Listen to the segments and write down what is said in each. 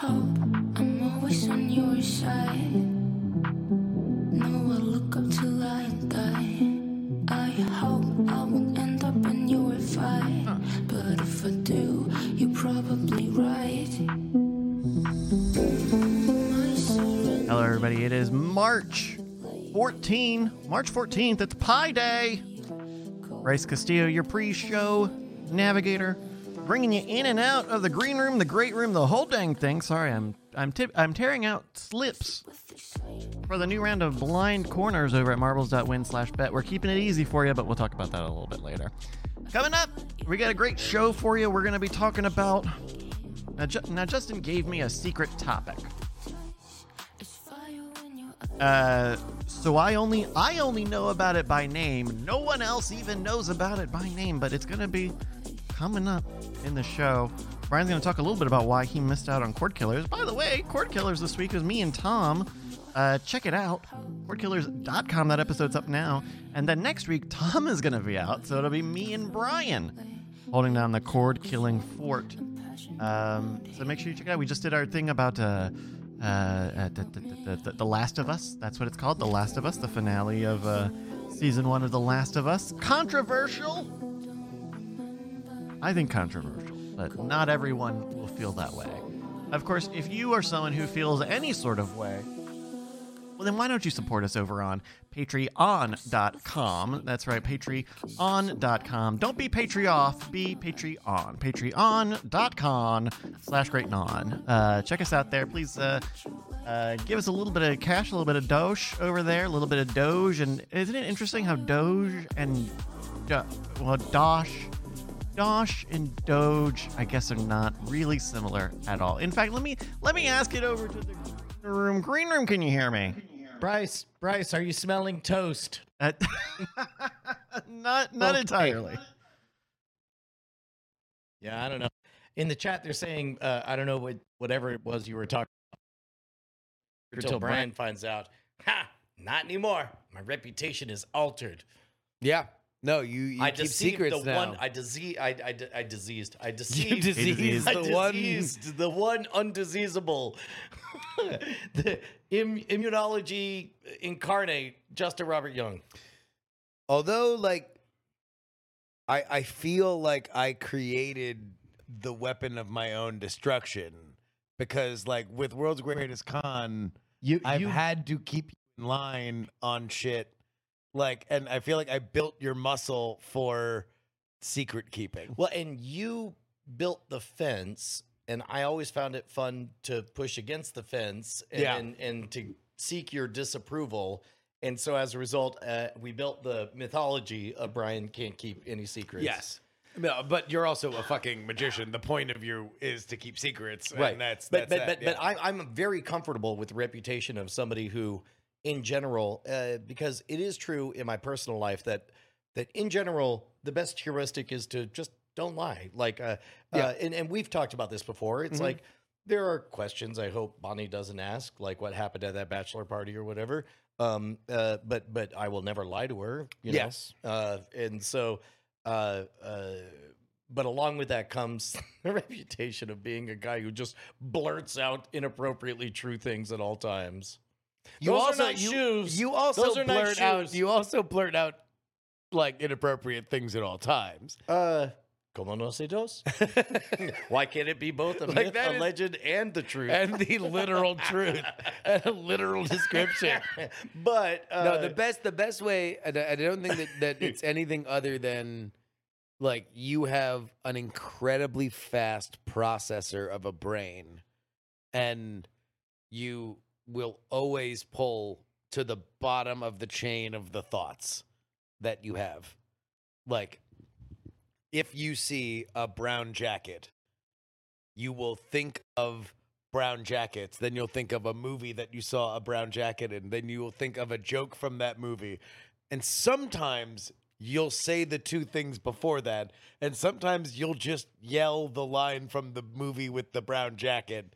hope I'm always on your side. I hope I won't end up in your. But if I do, you're probably right. Hello, everybody. It is March 14, March 14th. It's Pi Day. Bryce Castillo, your pre-show navigator, bringing you in and out of the green room, the great room, the whole dang thing. Sorry, I'm I'm tip, I'm tearing out slips for the new round of blind corners over at marbles.win slash bet. We're keeping it easy for you, but we'll talk about that a little bit later. Coming up, we got a great show for you. We're going to be talking about. Now, Ju- now, Justin gave me a secret topic. Uh, so I only I only know about it by name. No one else even knows about it by name, but it's gonna be coming up in the show. Brian's gonna talk a little bit about why he missed out on Cord Killers. By the way, Cord Killers this week was me and Tom. Uh, check it out, cordkillers.com. That episode's up now. And then next week, Tom is gonna be out, so it'll be me and Brian holding down the cord killing fort. Um, so make sure you check it out. We just did our thing about uh, uh, the, the, the, the Last of Us. That's what it's called, The Last of Us, the finale of uh, season one of The Last of Us. Controversial. I think controversial, but not everyone will feel that way. Of course, if you are someone who feels any sort of way, well, then why don't you support us over on patreon.com? That's right, patreon.com. Don't be Patreon, be Patreon. Patreon.com slash great non. Uh, check us out there. Please uh, uh, give us a little bit of cash, a little bit of Doge over there, a little bit of Doge. And isn't it interesting how Doge and, Do- well, Dosh. Dosh and Doge, I guess, are not really similar at all. In fact, let me let me ask it over to the green room. Green room, can you hear me? Bryce, Bryce, are you smelling toast? Uh, not not Okay. entirely. Yeah, I don't know. In the chat, they're saying, uh, I don't know what whatever it was you were talking about. Until Brian finds out, ha, not anymore. My reputation is altered. Yeah. No, you, you I keep secrets the now. one. I disease. I, I, I diseased. I you deceived. diseased I the one. diseased the one undiseasable. the Im- immunology incarnate, Justin Robert Young. Although, like, I I feel like I created the weapon of my own destruction because, like, with World's Greatest Con, You, I've you had to keep you in line on shit. Like, and I feel like I built your muscle for secret keeping. Well, and you built the fence, and I always found it fun to push against the fence and Yeah. and, and to seek your disapproval. And so as a result, uh, we built the mythology of Brian can't keep any secrets. Yes. No, but you're also a fucking magician. The point of you is to keep secrets, right. And that's but that's but that, but, yeah. but I, I'm very comfortable with the reputation of somebody who, in general, uh, because it is true in my personal life that that in general the best heuristic is to just don't lie. Like, uh, Yeah. uh, and and we've talked about this before. It's Mhm. like there are questions I hope Bonnie doesn't ask, like what happened at that bachelor party or whatever. Um, uh, but but I will never lie to her. You know? Yes. Uh, and so, uh, uh, but along with that comes the reputation of being a guy who just blurts out inappropriately true things at all times. You Those are also not you, shoes. you also Those are not blurt out shoes. you also blurt out like inappropriate things at all times. Uh, como no se dos? Why can't it be both a Like, myth, that a is- legend, and the truth? and the literal truth and a literal description. but uh, no, the best the best way and I I don't think that, that it's anything other than like you have an incredibly fast processor of a brain and you will always pull to the bottom of the chain of the thoughts that you have. Like if you see a brown jacket, you will think of brown jackets, then you'll think of a movie that you saw a brown jacket in, then you will think of a joke from that movie. And sometimes you'll say the two things before that, and sometimes you'll just yell the line from the movie with the brown jacket,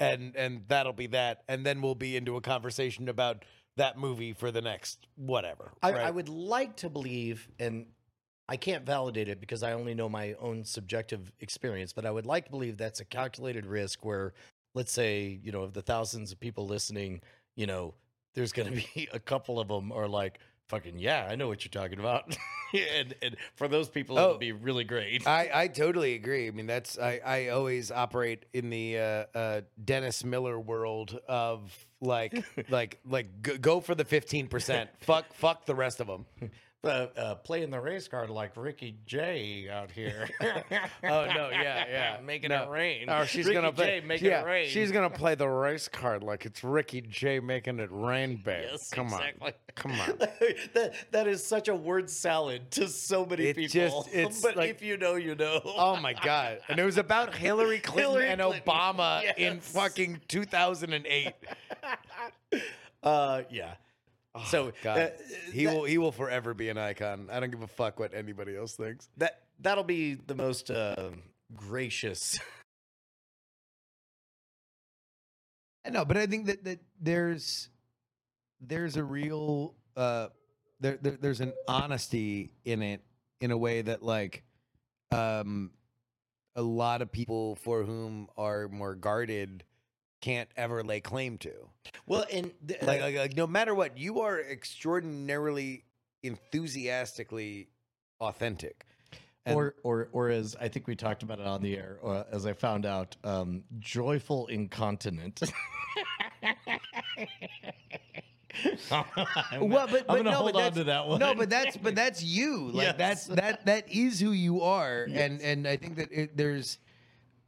and and that'll be that, and then we'll be into a conversation about that movie for the next whatever. I, right? I would like to believe, and I can't validate it because I only know my own subjective experience, but I would like to believe that's a calculated risk where let's say, you know, of the thousands of people listening, you know, there's going to be a couple of them are like, fucking, yeah, I know what you're talking about. and, and for those people, Oh. it'll be really great. I, I totally agree. I mean, that's I, I always operate in the uh, uh, Dennis Miller world of like like like go, go for the fifteen percent. fuck fuck the rest of them. Uh, uh, playing the race card like Ricky J out here. Oh no, yeah, yeah, making No. it rain. Oh, she's Ricky gonna play. J making yeah, it rain. she's gonna play the race card like it's Ricky J making it rain, babe. Yes, Come exactly. on, come on. that that is such a word salad to so many It people. just- it's but like- if you know, you know. Oh my god! And it was about Hillary Clinton Hillary and Clinton, Obama in fucking 2008. uh, yeah. So Oh, God, uh, he that, will he will forever be an icon. I don't give a fuck what anybody else thinks. that that'll be the most uh, gracious. I know, but I think that that there's there's a real uh there, there there's an honesty in it in a way that like um a lot of people for whom are more guarded can't ever lay claim to. Well, and th- Like, like, like no matter what, you are extraordinarily enthusiastically authentic. And- or or or as I think we talked about it on the air, or as I found out, um, joyful incontinent. well, but, but I'm gonna no, hold but on that's- to that one. No, but that's but that's you. Like that's that that is who you are, and and I think that it, there's.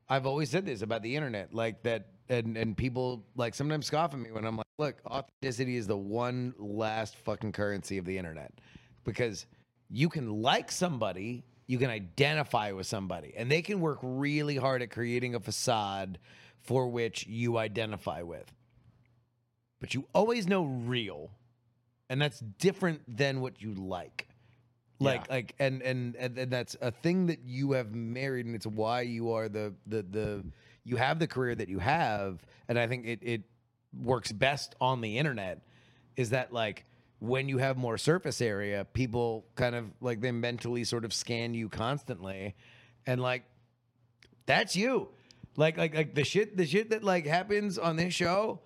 I've always said this about the internet, like that, and and people like sometimes scoff at me when I'm like, look, authenticity is the one last fucking currency of the internet, because you can like somebody, you can identify with somebody, and they can work really hard at creating a facade for which you identify with but you always know real and that's different than what you like like Yeah. like and, and and and that's a thing that you have married and it's why you are the the the you have the career that you have and i think it it works best on the internet is that like when you have more surface area people kind of like they mentally sort of scan you constantly and like that's you like like like the shit the shit that like happens on this show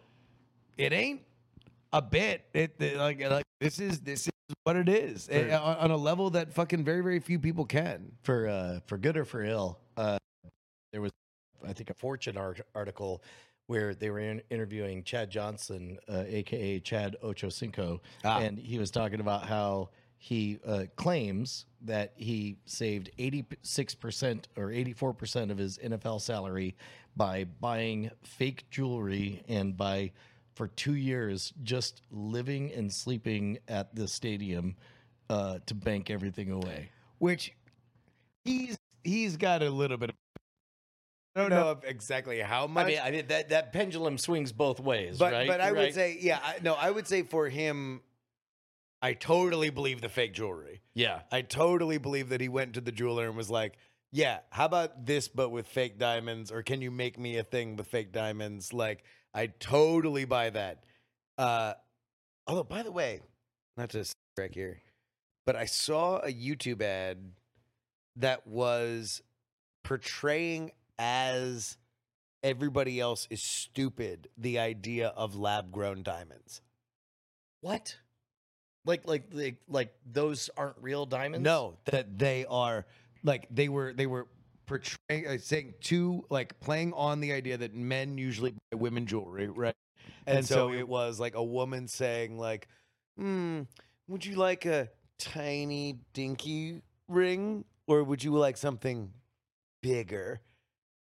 it ain't a bit. It, it- like like this is this is what it is For- eh, on, on a level that fucking very very few people can. for uh, for good or for ill, uh, there was I think a Fortune art- article where they were in- interviewing Chad Johnson, uh, aka Chad Ocho Cinco, Ah. and he was talking about how he uh, claims that he saved 86% or 84% of his NFL salary by buying fake jewelry and by for 2 years just living and sleeping at the stadium uh, to bank everything away. Which he's he's got a little bit. of... I don't know exactly how much. I mean, I mean that, that pendulum swings both ways, but right? but I would say yeah. I, no, I would say for him, I totally believe the fake jewelry. yeah, I totally believe that he went to the jeweler and was like, "Yeah, how about this but with fake diamonds or can you make me a thing with fake diamonds?" Like I totally buy that. Uh although by the way, not to back here, but I saw a YouTube ad that was portraying as everybody else is stupid the idea of lab grown diamonds. what? Like like like like those aren't real diamonds? No, that they are like they were they were portraying uh, saying two like playing on the idea that men usually buy women jewelry, right? And, so, it was like a woman saying like, "Hmm, would you like a tiny dinky ring or would you like something bigger?"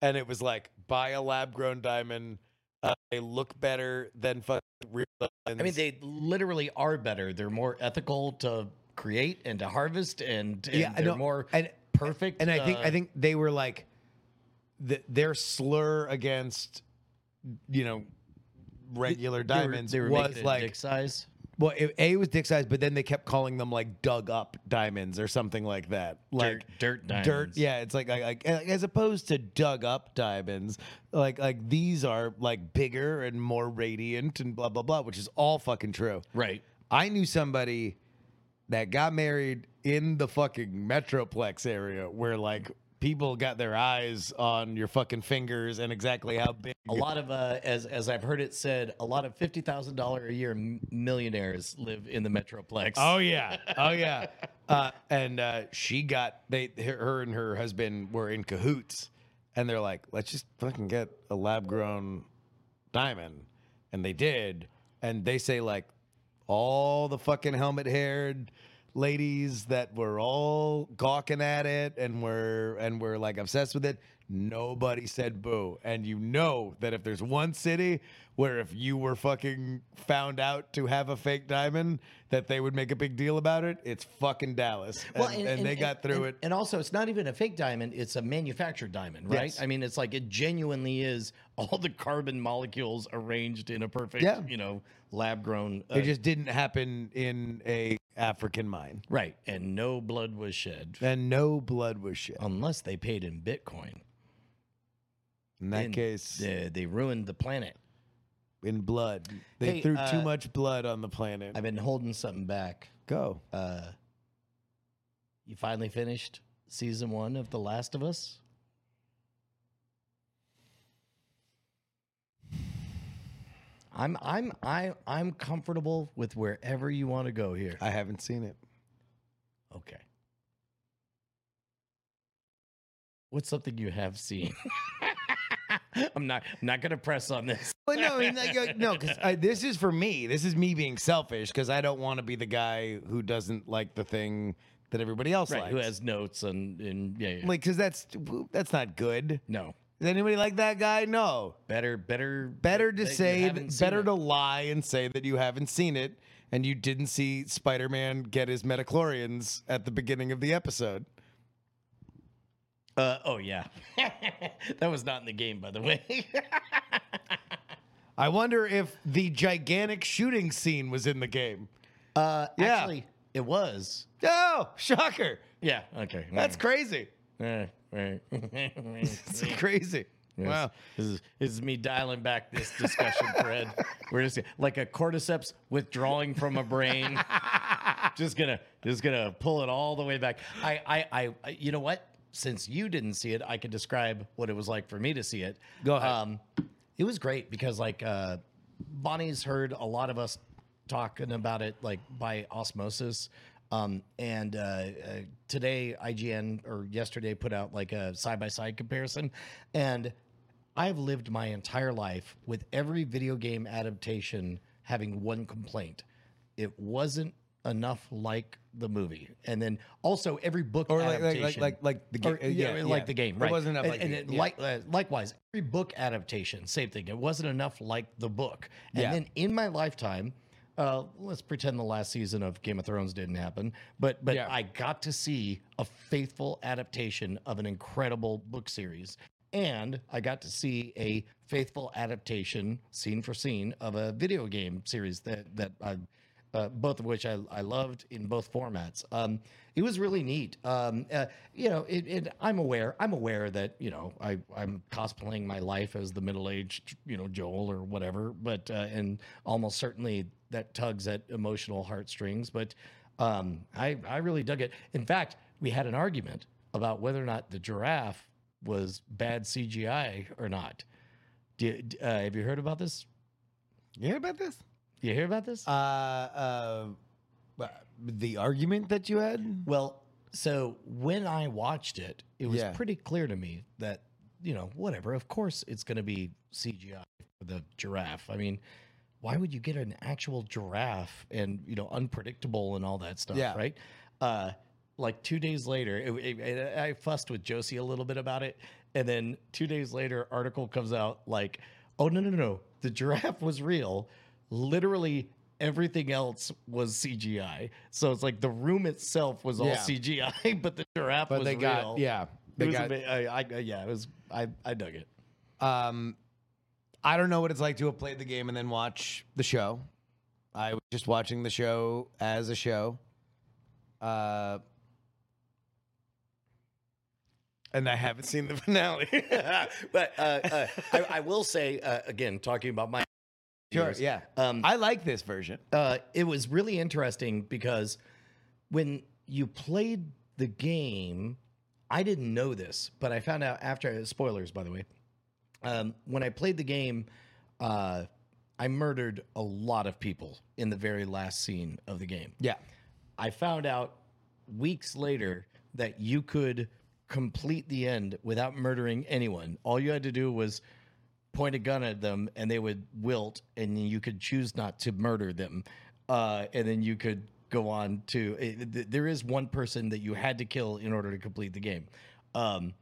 And it was like buy a lab grown diamond. Uh, they look better than fucking real I mean they literally are better. They're more ethical to create and to harvest, and, and Yeah, I they're know. more and perfect. And I think uh, I think they were like th- their slur against you know regular they were- diamonds they were was making it like dick size. Well it, a was dick size but then they kept calling them like dug up diamonds or something like that like dirt, dirt diamonds. dirt yeah it's like, like like as opposed to dug up diamonds like like these are like bigger and more radiant and blah blah blah which is all fucking true right. I knew somebody that got married in the fucking Metroplex area where like people got their eyes on your fucking fingers and exactly how big. A lot of, uh, as as I've heard it said, a lot of fifty thousand dollar a year millionaires live in the Metroplex. Oh yeah, oh yeah. Uh, and uh, she got they her, her and her husband were in cahoots, and they're like, let's just fucking get a lab grown diamond, and they did, and they say like all the fucking helmet haired ladies that were all gawking at it and were and were like obsessed with it nobody said boo and you know that if there's one city where if you were fucking found out to have a fake diamond that they would make a big deal about it it's fucking dallas and, and they got through and- it And also, it's not even a fake diamond; it's a manufactured diamond, right? Yes. I mean, it's like it genuinely is all the carbon molecules arranged in a perfect, Yeah. you know, lab grown. it uh, just didn't happen in a african mine right, and no blood was shed, and no blood was shed unless they paid in Bitcoin. in that case they, they ruined the planet. in blood they Hey, threw too uh, much blood on the planet I've been holding something back. go Uh, you finally finished season one of The Last of Us. I'm I'm I I'm comfortable with wherever you want to go here. i haven't seen it Okay. What's something you have seen? I'm not I'm not gonna press on this. But no, uh, no, because this is for me. This is me being selfish because I don't want to be the guy who doesn't like the thing that everybody else Right, likes. who has notes and and yeah, yeah. like, because that's that's not good. no Does anybody like that guy? No. better better Better to say, better it. to lie and say that you haven't seen it and you didn't see Spider-Man get his midi-chlorians at the beginning of the episode. Uh, oh yeah, that was not in the game, by the way. I wonder if the gigantic shooting scene was in the game. uh, Yeah. Actually, it was. Oh, shocker! Yeah. Okay. That's crazy. Uh, right. It's crazy. Yes. Wow. This is, this is me dialing back this discussion thread. We're just like a cordyceps withdrawing from a brain. just gonna just gonna pull it all the way back. I, I I you know what? Since you didn't see it, I can describe what it was like for me to see it. Go ahead. Um, it was great because like uh, Bonnie's heard a lot of us talking about it like by osmosis. Um, and uh, uh, today IGN or yesterday put out like a side by side comparison, and I've lived my entire life with every video game adaptation having one complaint: it wasn't enough like the movie, and then also every book Or like- like- like- adaptation, like- like the ga- or, uh, yeah, yeah, like yeah. the game, right? It wasn't enough and, like and it, like uh, likewise, every book adaptation, same thing. It wasn't enough like the book. And then in my lifetime, uh, let's pretend the last season of Game of Thrones didn't happen, but but Yeah. I got to see a faithful adaptation of an incredible book series. And I got to see a faithful adaptation, scene for scene, of a video game series that that I, uh, both of which I, I loved in both formats. Um, it was really neat. Um, uh, you know, it, it, I'm aware. I'm aware that you know I I'm cosplaying my life as the middle aged you know Joel or whatever. But uh, and almost certainly that tugs at emotional heartstrings. But um, I I really dug it. In fact, we had an argument about whether or not the giraffe was bad CGI or not. You, uh, have you heard about this? You hear about this? You hear about this? Uh, uh, the argument that you had? Well, so when I watched it, it was Yeah. pretty clear to me that, you know, whatever, of course it's going to be CGI for the giraffe. I mean, why would you get an actual giraffe and, you know, unpredictable and all that stuff, Yeah. right? Uh, like two days later, it, it- it- I fussed with Josie a little bit about it. And then two days later, article comes out like, oh, no, no, no, no. The giraffe was real. Literally everything else was CGI. So it's like the room itself was all Yeah. CGI, but the giraffe But was they real. got yeah. It They was got I, I, yeah, it was. I, I dug it. um I don't know what it's like to have played the game and then watch the show. I was just watching the show as a show. Uh and I haven't seen the finale. but uh, uh, I, I will say uh, again, talking about my sure, years, yeah. Um, I like this version. uh, it was really interesting because when you played the game, I didn't know this, but I found out after spoilers, by the way. Um, when I played the game, uh, I murdered a lot of people in the very last scene of the game. Yeah. I found out weeks later that you could complete the end without murdering anyone. All you had to do was point a gun at them and they would wilt and you could choose not to murder them. Uh, and then you could go on to it, th- there is one person that you had to kill in order to complete the game. Um,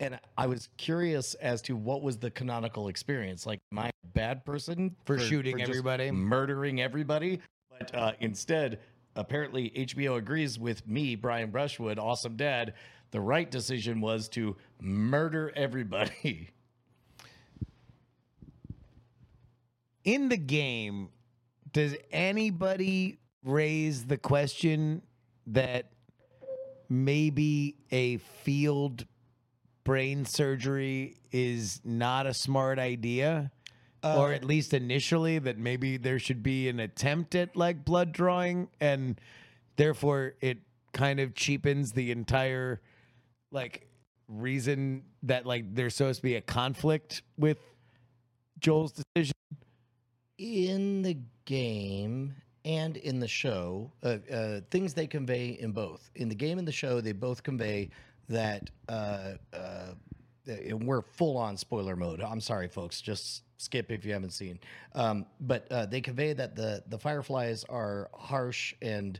and I was curious as to what was the canonical experience. Like, am I a bad person For shooting just everybody? murdering everybody? But uh, instead, apparently, HBO agrees with me, Brian Brushwood, awesome dad. The right decision was to murder everybody. in the game, does anybody raise the question that maybe a field brain surgery is not a smart idea? or at least initially, that maybe there should be an attempt at like blood drawing, and therefore it kind of cheapens the entire like reason that like there's supposed to be a conflict with Joel's decision. in the game and in the show, uh, uh, things they convey in both. In the game and the show, they both convey that uh, uh, and we're full on spoiler mode. I'm sorry, folks. Just skip if you haven't seen. Um, but uh, they convey that the the fireflies are harsh and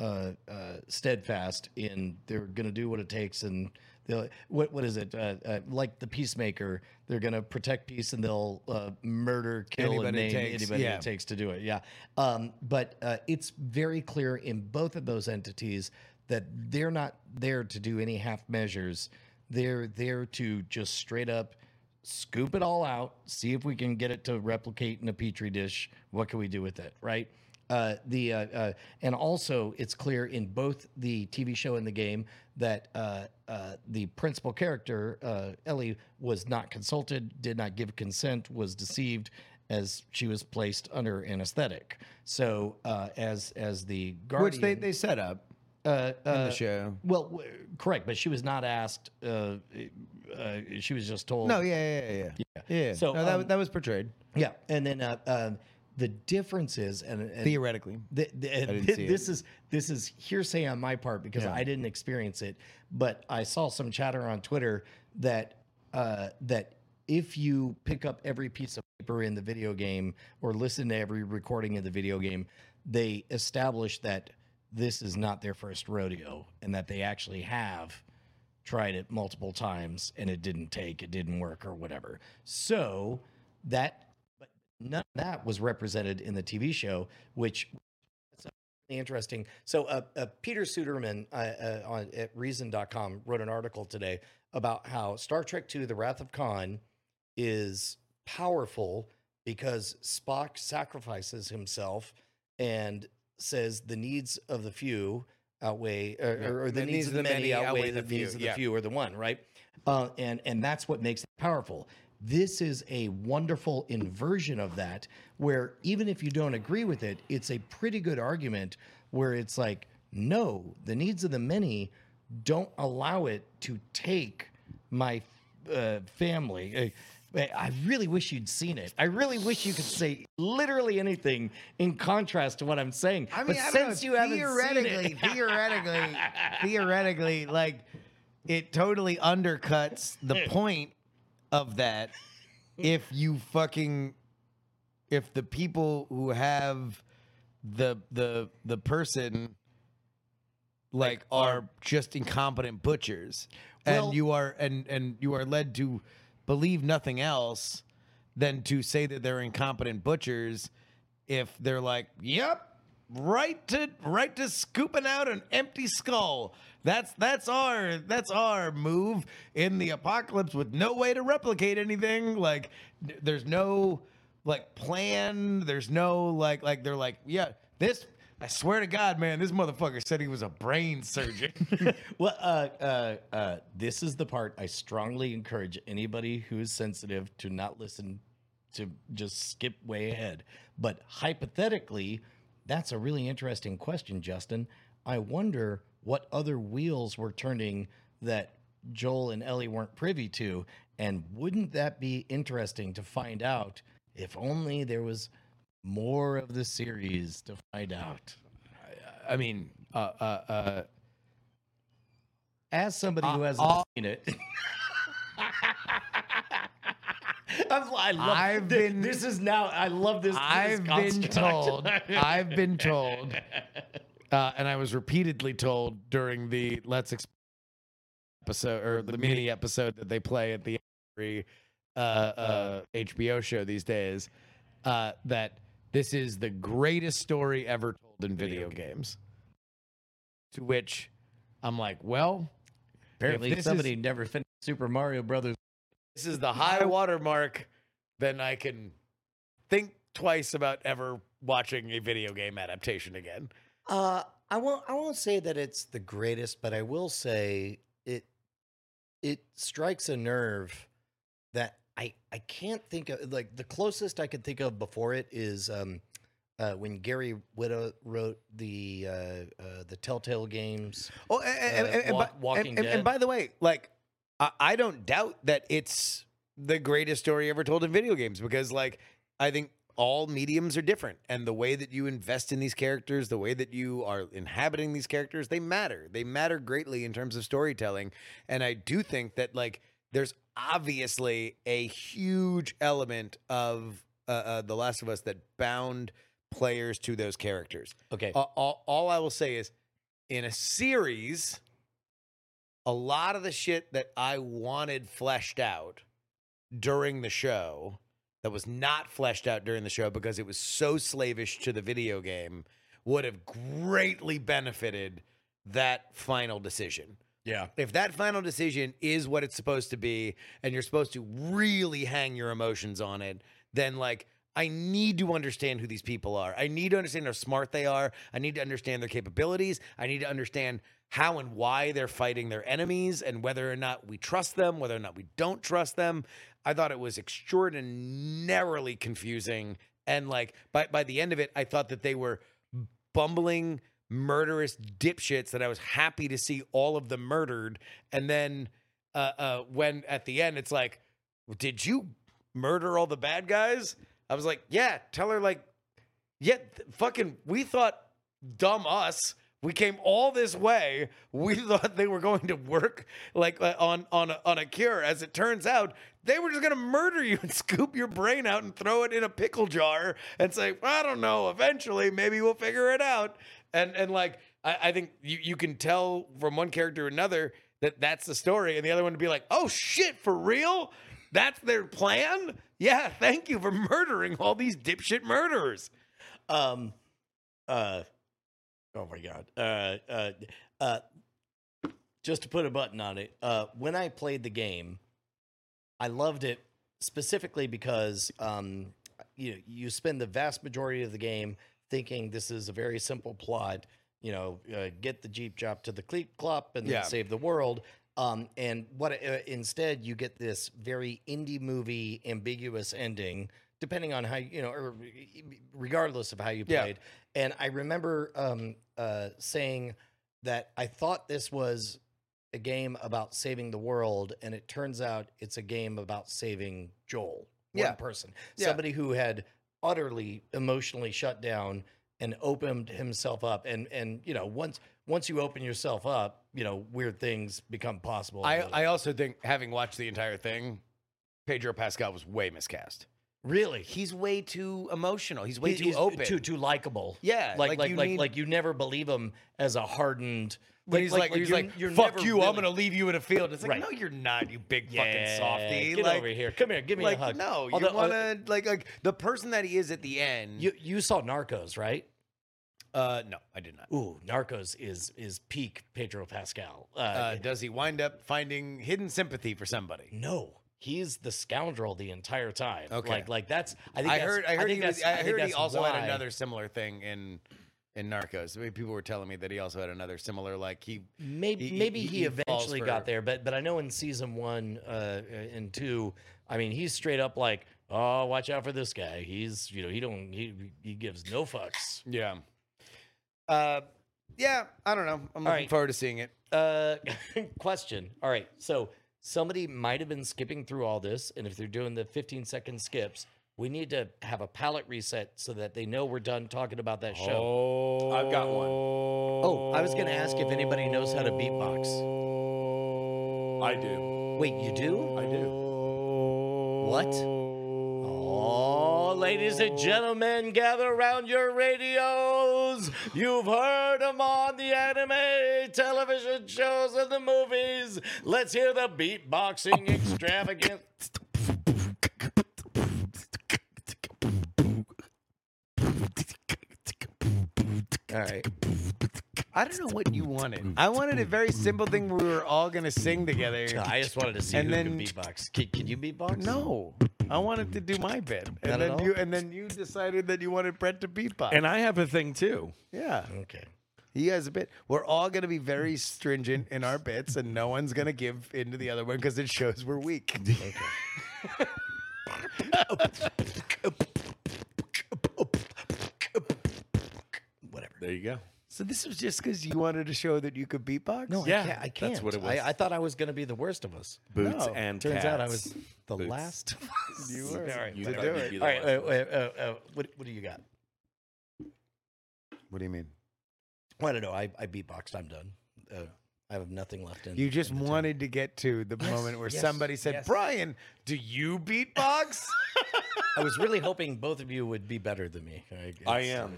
uh, uh, steadfast in they're going to do what it takes and they'll what what is it uh, uh, like the peacemaker they're going to protect peace and they'll uh, murder kill and Anybody it maim takes, anybody yeah. it takes to do it yeah um, but uh, it's very clear in both of those entities that they're not there to do any half measures they're there to just straight up scoop it all out, see if we can get it to replicate in a petri dish. What can we do with it, right? Uh, the uh, uh, and also it's clear in both the TV show and the game that uh, uh, the principal character uh, Ellie was not consulted, did not give consent, was deceived as she was placed under anesthetic. So uh, as as the guardian, Which they, they set up uh, in uh, the show. well, w- correct, but she was not asked. Uh, uh, she was just told. No, yeah, yeah, yeah. Yeah. yeah. So, no, that, um, was- that was portrayed Yeah, and then uh, um, the difference is, and, and theoretically. the, the, and didn't thi- see this is this is hearsay on my part because Yeah. I didn't experience it, but I saw some chatter on Twitter that uh, that if you pick up every piece of paper in the video game or listen to every recording in the video game, they establish that this is not their first rodeo and that they actually have tried it multiple times and it didn't take, it didn't work or whatever. So that, but none of that was represented in the TV show, which interesting. So uh, uh, Peter Suderman uh, uh, on at Reason.com wrote an article today about how Star Trek II: The Wrath of Khan is powerful because Spock sacrifices himself and says the needs of the few outweigh or, or- or the, needs, of the many outweigh the, needs of the yeah. few or the one right uh, and and that's what makes it powerful this is a wonderful inversion of that where even if you don't agree with it it's a pretty good argument where it's like no the needs of the many don't allow it to take my uh, family. Uh, I really wish you'd seen it. I really wish you could say literally anything in contrast to what I'm saying. I mean, but I since know, you haven't theoretically, seen it, theoretically, theoretically, like it totally undercuts the point of that. If you fucking, if the people who have the the the person like are just incompetent butchers, Well- and you are and and you are led to believe nothing else than to say that they're incompetent butchers if they're like, "Yep, right to right to scooping out an empty skull." That's that's our that's our move in the apocalypse with no way to replicate anything. Like there's no like plan, there's no like like they're like, "Yeah, this I swear to God, man, this motherfucker said he was a brain surgeon." well, uh, uh, uh, this is the part I strongly encourage anybody who is sensitive to not listen to just skip way ahead. But hypothetically, that's a really interesting question, Justin. I wonder what other wheels were turning that Joel and Ellie weren't privy to. And wouldn't that be interesting to find out if only there was more of the series to find out? I mean, uh, uh, uh, As somebody who Uh, hasn't uh, seen it. I'm, I love, I've been- This is now. I love this. this I've been told. I've been told, uh, and I was repeatedly told during the Let's Exp- episode or the mini episode that they play at the every uh, uh, HBO show these days uh, that this is the greatest story ever told in video games. To which I'm like, well, Apparently, this is- somebody never finished Super Mario Brothers. this is the high water mark, then I can think twice about ever watching a video game adaptation again. Uh, I won't. I won't say that it's the greatest, but I will say it. It strikes a nerve that I I can't think of. Like the closest I could think of before it is um, uh, when Gary Whitta wrote the uh, uh, the Telltale games. Oh, and, and, Uh, and, and, Walk- by, Walking and, and- and by the way, like I, I don't doubt that it's the greatest story ever told in video games because, like, I think all mediums are different, and the way that you invest in these characters, the way that you are inhabiting these characters, they matter. They matter greatly in terms of storytelling, and I do think that like there's obviously a huge element of uh, uh, The Last of Us that bound players to those characters. Okay. All, all, all I will say is, in a series, a lot of the shit that I wanted fleshed out during the show that was not fleshed out during the show because it was so slavish to the video game would have greatly benefited that final decision. Yeah. If that final decision is what it's supposed to be and you're supposed to really hang your emotions on it, then like I need to understand who these people are. I need to understand how smart they are. I need to understand their capabilities. I need to understand how and why they're fighting their enemies and whether or not we trust them, whether or not we don't trust them. I thought it was extraordinarily confusing. And like by, by the end of it, I thought that they were bumbling, murderous dipshits that I was happy to see all of them murdered. And then uh, uh, when at the end, it's like, did you murder all the bad guys? I was like, yeah, tell her, like, yeah, th- fucking, we thought dumb us. We came all this way. We thought they were going to work like uh, on on a, on a cure. As it turns out, they were just going to murder you and scoop your brain out and throw it in a pickle jar and say, I don't know. Eventually, maybe we'll figure it out. And and like I, I think you you can tell from one character to another that that's the story, and the other one to be like, oh shit, for real? That's their plan? Yeah, thank you for murdering all these dipshit murderers. Um. Uh. Oh my God. Uh. Uh. Uh. Just to put a button on it. Uh. When I played the game, I loved it specifically because um. You know, you spend the vast majority of the game thinking this is a very simple plot. You know, uh, get the jeep drop to the cleat clop and Yeah. then save the world. Um, and what uh, instead you get this very indie movie ambiguous ending, depending on how you know, or regardless of how you Yeah. played. And I remember um, uh, saying that I thought this was a game about saving the world, and it turns out it's a game about saving Joel, one Yeah. person, Yeah. somebody who had utterly emotionally shut down and opened himself up. And and you know, once once you open yourself up, you know, weird things become possible. I, I also think, having watched the entire thing, Pedro Pascal was way miscast. really He's way too emotional. He's way He- too he's open. too too likable. Yeah, like like like you like, need- like you never believe him as a hardened. When he's like, he's you're- like, you're "Fuck never you! I'm gonna leave you in a field." It's like, Right. no, you're not, you big Yeah, fucking softy. Get like, over here. Come here. Give me like, a hug. no, you Although, want to like like the person that he is at the end. You you saw Narcos, right? uh, no, I did not. Ooh, Narcos is is peak Pedro Pascal. Uh, Uh, does he wind up finding hidden sympathy for somebody? no, he's the scoundrel the entire time. Okay. like like that's. I think I heard. I heard. think he, was, I heard he also why- had another similar thing in in Narcos. I mean, people were telling me that he also had another similar like he. Maybe he- maybe he- he, eventually got there, but but I know in season one uh, and two, I mean he's straight up like, oh, watch out for this guy. He's you know he don't he he gives no fucks. Yeah. Uh, Yeah, I don't know. I'm looking right. forward to seeing it. Uh, question. All right. So somebody might have been skipping through all this, and if they're doing the 15 second skips, we need to have a palette reset so that they know we're done talking about that show. Oh, I've got one. Oh, I was gonna ask if anybody knows how to beatbox. I do. Wait, you do? I do. What? Oh, ladies and gentlemen, gather around your radios. You've heard them on the anime, television shows, and the movies. Let's hear the beatboxing extravagance. All right. I don't know what you wanted. I wanted a very simple thing where we were all gonna sing together. I just wanted to see And who can then- beatbox. Can, can you beatbox? No, I wanted to do my bit, Not and at then all? you and then you decided that you wanted Brett to beatbox. And I have a thing too. yeah, Okay. he has a bit. We're all gonna be very stringent in our bits, and no one's gonna give into the other one because it shows we're weak. Whatever. There you go. So this was just because you wanted to show that you could beatbox. No, Yeah, I can't. I that's can't. what it was. I, I thought I was going to be the worst of us. Boots No, and Turns out I cats. was the Boots. last. you were. All right. You to thought do you'd it. be All the right. last Uh, one. uh, uh, uh, what, what do you got? What do you mean? I don't know. I, I beatboxed. I'm done. Uh, I have nothing left in. You just in the tank. wanted to get to the moment where yes, somebody said, yes. "Brian, do you beatbox?" I was really hoping both of you would be better than me. I, I it's, am.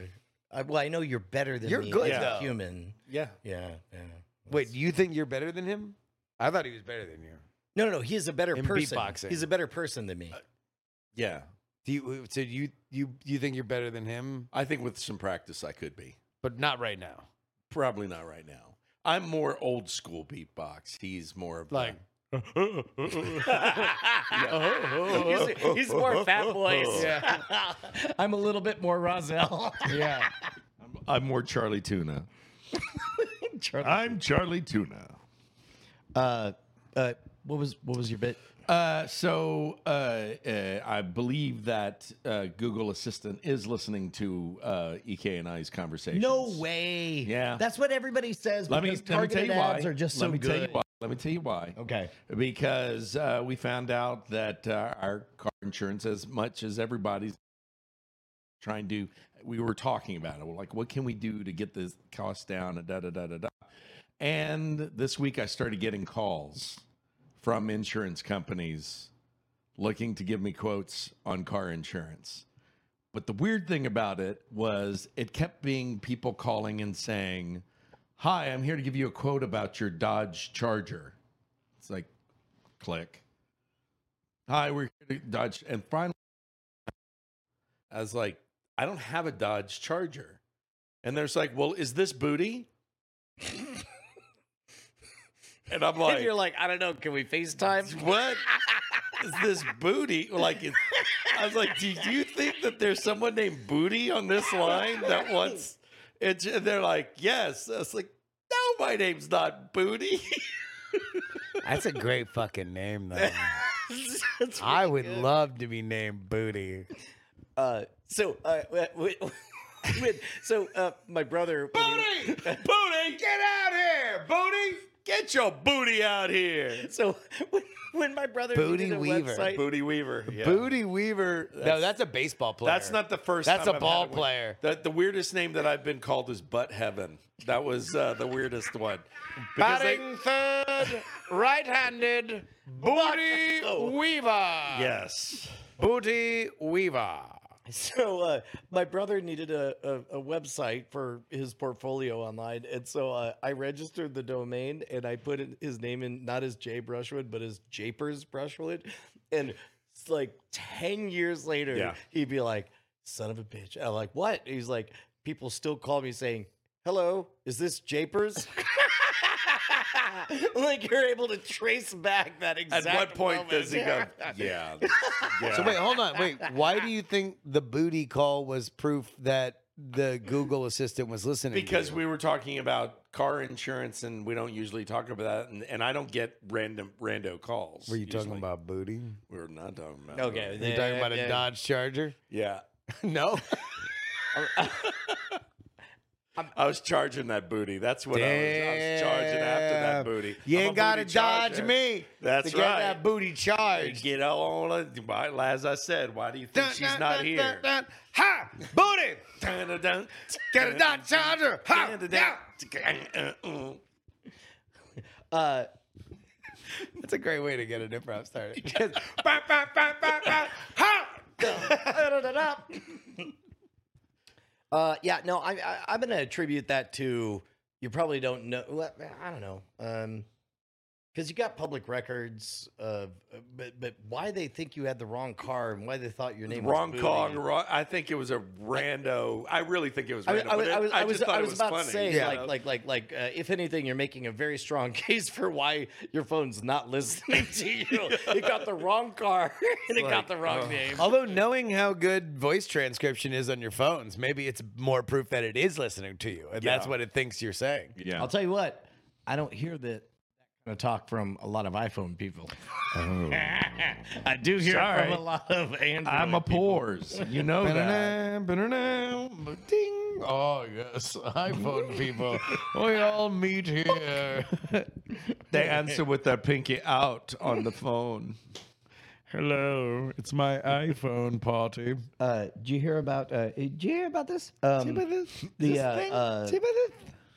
Uh, I, well, I know you're better than You're me good, as a though. human. Yeah. Yeah. Yeah. Wait, do you think you're better than him? I thought he was better than you. No, no, no. He's a better In person. beatboxing. He's a better person than me. Yeah. Do you? So you you you think you're better than him, I think with some practice I could be. but not right now. Probably not right now. I'm more old school beatbox. He's more of Like, he's, he's more fat boys. Yeah. I'm a little bit more Rahzel. yeah. the, I'm more Charlie Tuna. I'm Charlie Tuna. Uh, uh, what was what was your bit? Uh, so uh, uh, I believe that uh, Google Assistant is listening to uh, Ek and I's conversation. No way. Yeah. that's what everybody says. Let me, because let me tell targeted you why. ads are just let so me good. tell you why. Let me tell you why. Okay. Because uh, we found out that uh, our car insurance, as much as everybody's trying to, we were talking about it. We're like, what can we do to get this cost down? And da da da da da. And this week, I started getting calls from insurance companies looking to give me quotes on car insurance. But the weird thing about it was it kept being people calling and saying, Hi, I'm here to give you a quote about your Dodge Charger. It's like, click. Hi, we're here to Dodge. And finally, I was like, I don't have a Dodge Charger. And there's like, Well, is this booty? and I'm like, and you're like, I don't know. Can we FaceTime? what is this booty? Like, it, I was like, do you think that there's someone named Booty on this line that wants? And they're like, yes. I was like, no, my name's not Booty. That's a great fucking name, though. I would good. love to be named Booty. Uh, so, uh, with, with, so uh, my brother. when he- Booty, Booty, get out here, Booty, get your booty out here. So when, when my brother Booty needed a Weaver. website, Booty Weaver, yeah. Booty Weaver. no, that's a baseball player. That's not the first. That's time a I've ball had one. player. The, the weirdest name that I've been called is Butt Heaven. That was uh, the weirdest one. Because they- batting third, right-handed, Booty Weaver. yes. Booty Weaver. So uh, my brother needed a, a, a website for his portfolio online, and so uh, I registered the domain and I put in his name in not as Jay Brushwood but as Japers Brushwood, and it's like ten years later, Yeah. he'd be like, "Son of a bitch!" I'm like, "What?" He's like, "People still call me saying." Hello, is this Japers? like you're able to trace back that exact. At what point moment. does he go? Yeah. yeah. So wait, hold on. Wait, why do you think the booty call was proof that the Google Assistant was listening? to because you? we were talking about car insurance, and we don't usually talk about that, and, and I don't get random rando calls. were you talking about booty? We were not talking about. Okay, Were you talking about a. Dodge Charger? Yeah. no. I was charging that booty. That's what I was. I was charging after that booty. You I'm a ain't got to booty dodge charger. me. That's to get right. that booty charged. Get on it. Why- As I said, why do you think she's not here? Ha! Booty! Dun-dun-dun. Get a Dodge Charger! Ha! Yeah! Dun-dun-dun. Uh, That's a great way to get an improv started. Ba, ba, ba, ba, ba, ha! Uh, yeah, no, I, I I'm gonna attribute that to you probably don't know. I don't know. Um, because you got public records of, but but why they think you had the wrong car and why they thought your name Wrong was call. Booty. wrong. I think it was a rando. I really think it was I, random. I, was- it- I was, I was, just thought I it was about funny, to say, you like, like, like, like, uh, if anything, you're making a very strong case for why your phone's not listening to you. it got the wrong car and it got the wrong name. Although knowing how good voice transcription is on your phones, maybe it's more proof that it is listening to you, and that's what it thinks you're saying. yeah. I'll tell you what, I don't hear that kind of talk from a lot of iPhone people. I do hear it Sorry. from a lot of Android. I'm a people. pores. You know that. Ding. Oh, yes. iPhone people. we all meet here. They answer with their pinky out on the phone. Hello, it's my iPhone party. Uh, did you hear about? Uh, did you hear about this? Um, the This uh, thing? uh, See about this?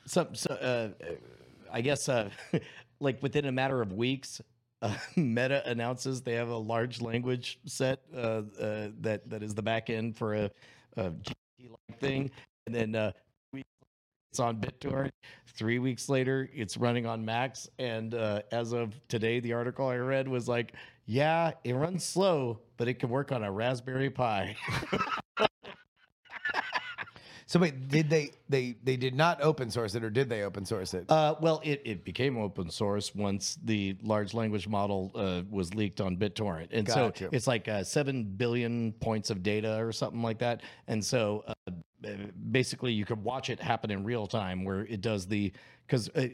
some, so, uh, uh, I guess, uh, like within a matter of weeks, uh, Meta announces they have a large language set uh, uh, that that is the back end for a, a GPT-like thing, and then uh, it's on BitTorrent. Three weeks later, it's running on Macs, and uh, as of today, the article I read was like, "Yeah, it runs slow, but it can work on a Raspberry Pi." So wait, did they they they did not open source it, or did they open source it? Uh, well, it, it became open source once the large language model uh, was leaked on BitTorrent, and Gotcha. so it's like uh, seven billion points of data or something like that. And so uh, basically, you could watch it happen in real time, where it does the because uh,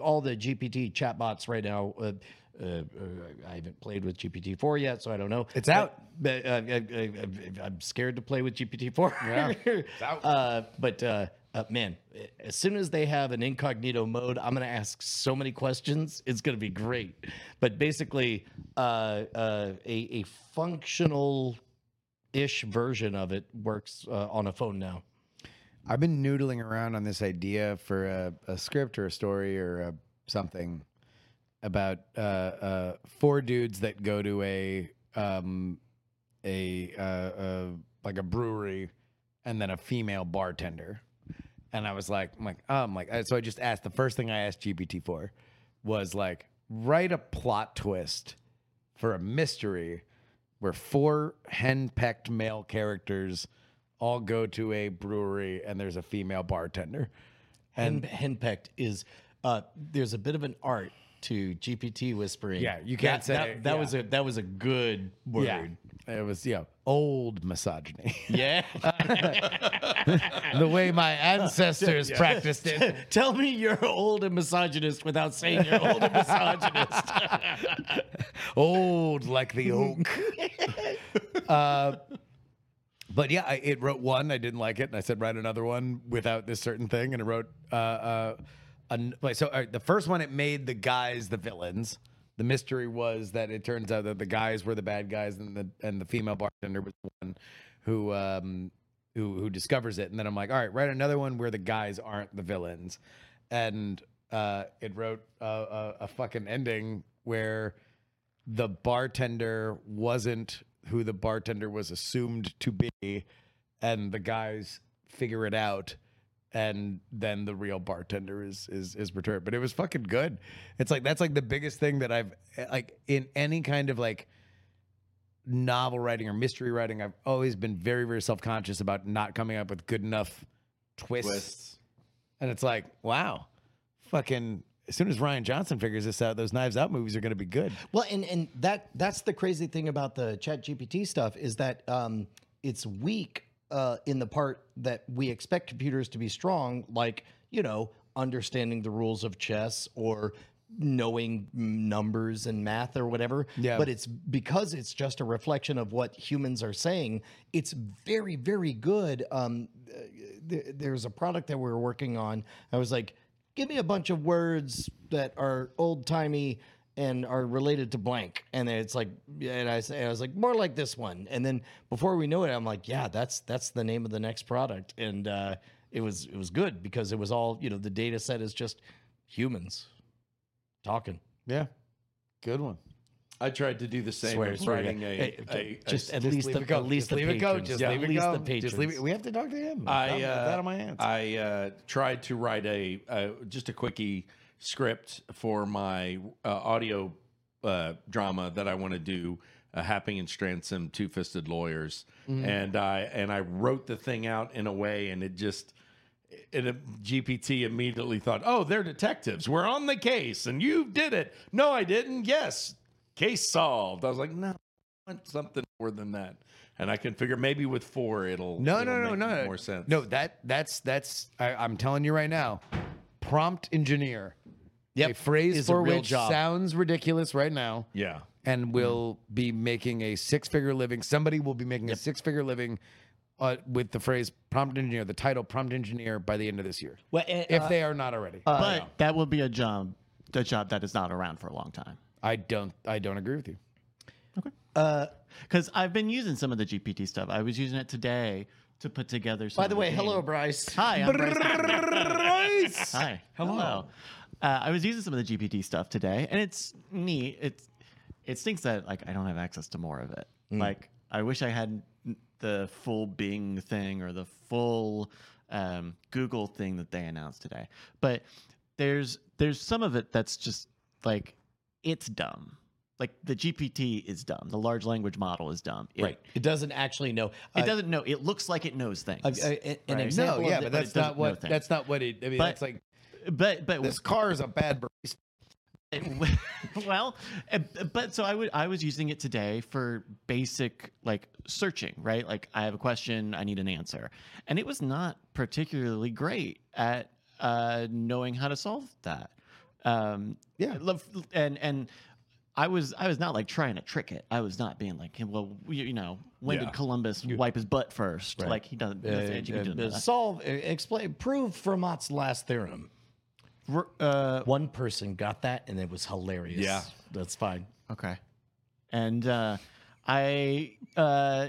all the GPT chatbots right now. Uh, uh, uh, I haven't played with GPT four yet, so I don't know. It's out. But uh, I, I'm scared to play with GPT four. Yeah, it's out. Uh, but uh, uh, man, as soon as they have an incognito mode, I'm going to ask so many questions. It's going to be great. But basically, uh, uh, a, a functional ish version of it works uh, on a phone now. I've been noodling around on this idea for a, a script or a story or a, something about uh, uh, four dudes that go to a um, a uh, uh, like a brewery and then a female bartender. And I was like, I'm like, oh, I'm like, so I just asked. The first thing I asked GPT for was like, write a plot twist for a mystery where four henpecked male characters all go to a brewery and there's a female bartender. And Hen- henpecked is uh, there's a bit of an art to GPT whispering. Yeah, you can't that, say- that, that yeah. was a that was a good word. Yeah. It was, yeah, old misogyny. Yeah. the way my ancestors practiced it. Tell me you're old and misogynist without saying you're old and misogynist. old like the oak. uh, but yeah, I, it wrote one. I didn't like it, and I said write another one without this certain thing, and it wrote. Uh, uh, so the first one it made the guys the villains. The mystery was that it turns out that the guys were the bad guys, and the and the female bartender was the one who um who who discovers it. And then I'm like, all right, write another one where the guys aren't the villains, and uh, it wrote a, a, a fucking ending where the bartender wasn't who the bartender was assumed to be, and the guys figure it out, and then the real bartender is is is returned. But it was fucking good. It's like that's like the biggest thing that I've like in any kind of like novel writing or mystery writing. I've always been very very self conscious about not coming up with good enough twists. Twists. And it's like, wow, fucking. As soon as Rian Johnson figures this out, those Knives Out movies are going to be good. Well, and and that that's the crazy thing about the Chat GPT stuff is that um, it's weak uh, in the part that we expect computers to be strong, like you know understanding the rules of chess or knowing numbers and math or whatever. Yeah. But it's because it's just a reflection of what humans are saying. It's very, very good. Um, th- there's a product that we were working on. I was like, give me a bunch of words that are old timey and are related to blank. And then it's like, and I say, I was like, more like this one. And then before we knew it, I'm like, yeah, that's that's the name of the next product. And uh, it was it was good because it was all you know. The data set is just humans talking. Yeah. Good one. I tried to do the same. Swear, with swear. writing a, Hey, a- a- just at Just least leave the it go. at least Just the leave it go. patrons. Just Yeah, leave at it least go. the patrons. Just leave it. We have to talk to him. I uh, that on my hands. I uh, tried to write a uh, just a quickie script for my uh, audio uh, drama that I want to do, uh, Happy and Stransom, Two Fisted Lawyers, and I and I wrote the thing out in a way, and it just. And a GPT immediately thought, "Oh, they're detectives. We're on the case, and you did it." No, I didn't. Yes, case solved. I was like, "No, I want something more than that." And I can figure maybe with four, it'll No, it'll no, no, no, more sense. No, that that's that's. I, I'm telling you right now, prompt engineer. Yep, a phrase is a for real which job. sounds ridiculous right now, yeah. and will be making a six-figure living. Somebody will be making a six-figure living uh, with the phrase prompt engineer, the title prompt engineer, by the end of this year, Well, uh, if they are not already. but that will be a job, a job that is not around for a long time. I don't. I don't agree with you. Okay. Uh because I've been using some of the GPT stuff. I was using it today to put together. Some by the of way, game. hello, Bryce. Hi, I'm Bryce. Hi. Hello. Uh, I was using some of the GPT stuff today, and it's neat. It's it stinks that like I don't have access to more of it. Like I wish I had the full Bing thing or the full um, Google thing that they announced today. But there's there's some of it that's just like it's dumb. Like the GPT is dumb. The large language model is dumb. It, Right. It doesn't actually know. It Uh, doesn't know. It looks like it knows things. uh, uh, an Right. example. No, yeah, but that's it doesn't what. That's not what it. I mean, But- that's like but but this car is a bad. barista. well, uh, but so I would I was using it today for basic like searching, right? Like I have a question, I need an answer, and it was not particularly great at uh, knowing how to solve that. Um, Yeah. and and. I was I was not like trying to trick it. I was not being like, well, you, you know, when Yeah. did Columbus wipe his butt first? Like he doesn't. Uh, can do uh, solve, uh, explain, prove Fermat's last theorem. R- uh, One person got that, and it was hilarious. Yeah. that's fine. Okay. And uh, I, uh,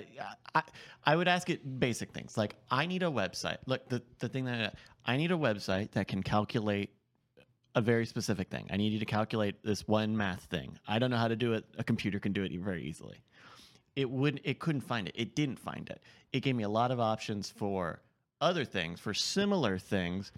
I I would ask it basic things like I need a website. Look, the the thing that I need a website that can calculate a very specific thing. I need you to calculate this one math thing. I don't know how to do it. A computer can do it very easily. It wouldn't. it couldn't find it. It didn't find it. It gave me a lot of options for other things, for similar things,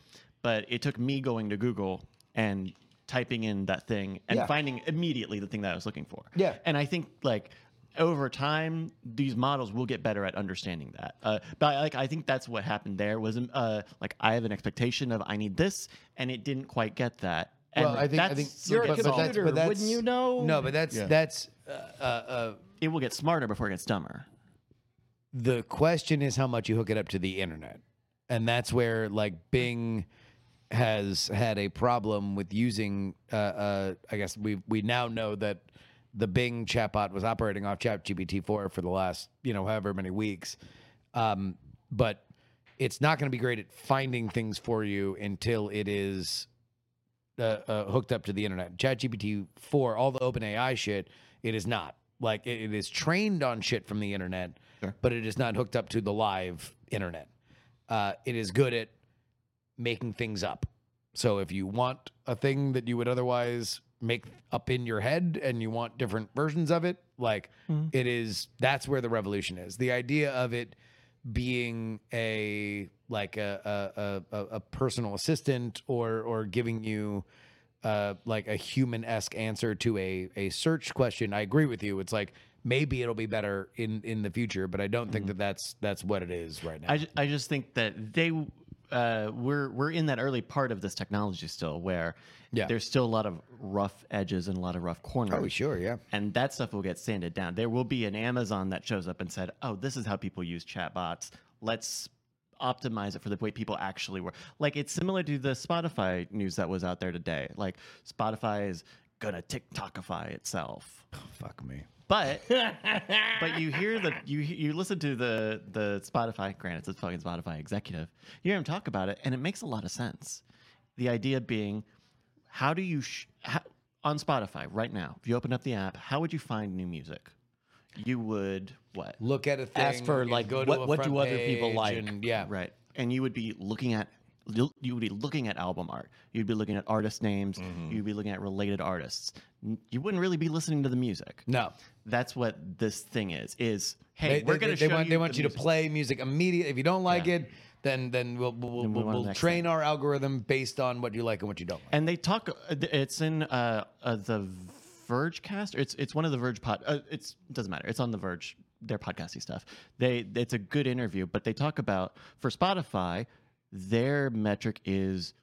but it took me going to Google and typing in that thing and Yeah. finding immediately the thing that I was looking for. Yeah. And I think like over time, these models will get better at understanding that. Uh, but like I think that's what happened there was uh, like I have an expectation of I need this, and it didn't quite get that. And Well, I think I that's think still You're a gets but, but that's, computer, but that's wouldn't you know? No, but that's Yeah. that's uh, uh, uh, it will get smarter before it gets dumber. the question is how much you hook it up to the internet, and that's where like Bing has had a problem with using. Uh, uh, I guess we we now know that the Bing chatbot was operating off ChatGPT four for the last you know however many weeks, um, but it's not going to be great at finding things for you until it is uh, uh, hooked up to the internet. ChatGPT four, all the OpenAI shit, it is not like it, it is trained on shit from the internet, but it is not hooked up to the live internet. Uh, it is good at making things up. So if you want a thing that you would otherwise make up in your head and you want different versions of it, like it is that's where the revolution is. The idea of it being a like a a, a, a personal assistant or or giving you uh, like a human esque answer to a a search question. I agree with you. It's like maybe it'll be better in in the future, but I don't think that that's that's what it is right now. I, I just think that they uh, we're we're in that early part of this technology still where Yeah. there's still a lot of rough edges and a lot of rough corners. oh sure, yeah. And that stuff will get sanded down. There will be an Amazon that shows up and said, "Oh, this is how people use chatbots. Let's optimize it for the way people actually work. Like it's similar to the Spotify news that was out there today. Like Spotify is gonna TikTokify itself. Fuck me. But but you hear the you you listen to the the Spotify. Granted, it's a fucking Spotify executive. You hear him talk about it, and it makes a lot of sense. The idea being, how do you sh- how, on Spotify right now? If you open up the app, how would you find new music? You would what? Look at a thing. Ask for, like, go to what- a what do other people like? and- yeah. Right. And you would be looking at you would be looking at album art. You'd be looking at artist names. Mm-hmm. You'd be looking at related artists. You wouldn't really be listening to the music. No. That's what this thing is. Is hey, They, we're going to show want, you they want the you to play music immediately. If you don't like Yeah. it, then then we'll we'll, Then we'll, move on to the we'll train our algorithm based on what you like and what you don't like. And they talk. uh, It's in uh, uh, the Vergecast. It's it's one of the Verge pod. Uh, it's doesn't matter. It's on the Verge. Their podcasty stuff. They it's a good interview, but they talk about for Spotify, their metric is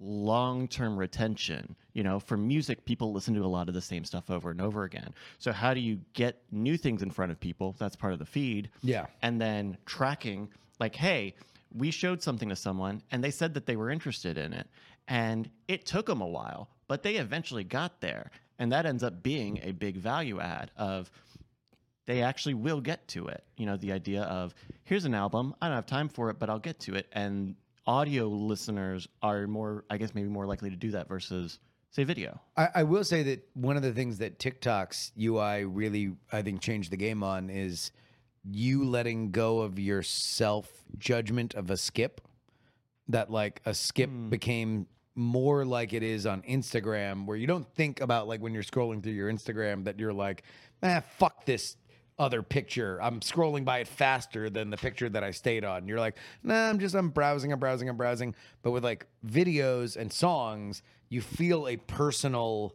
long term retention. You know, for music, people listen to a lot of the same stuff over and over again. So how do you get new things in front of people? That's part of the feed. Yeah. And then tracking, like, hey, we showed something to someone and they said that they were interested in it. And it took them a while, but they eventually got there. And that ends up being a big value add of they actually will get to it. You know, the idea of here's an album, I don't have time for it, but I'll get to it. And audio listeners are more, I guess, maybe more likely to do that versus, say, video. I, I will say that one of the things that TikTok's UI really, I think, changed the game on is you letting go of your self judgment of a skip. That like a skip became more like it is on Instagram, where you don't think about like when you're scrolling through your Instagram that you're like, ah, fuck this other picture. I'm scrolling by it faster than the picture that I stayed on. You're like, nah, I'm just I'm browsing, I'm browsing, I'm browsing. But with like videos and songs, you feel a personal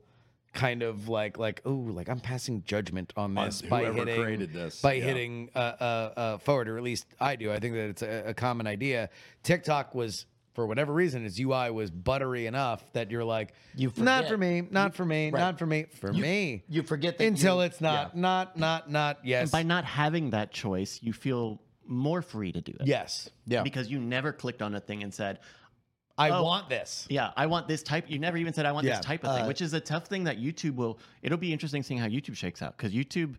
kind of like like oh like I'm passing judgment on On this by hitting created this, by yeah. hitting uh, uh, uh, forward, or at least I do. I think that it's a, a common idea. TikTok was. For whatever reason, its UI was buttery enough that you're like, You forget. not for me, not for me, right. not for me, for me. you forget that until you- it's not, yeah. not, not, not. Yes, And by not having that choice, you feel more free to do it. yes. Yeah. Because you never clicked on a thing and said, I Oh. want this. Yeah, I want this type. You never even said I want Yeah, this type of thing, uh, which is a tough thing that YouTube will. It'll be interesting seeing how YouTube shakes out because YouTube,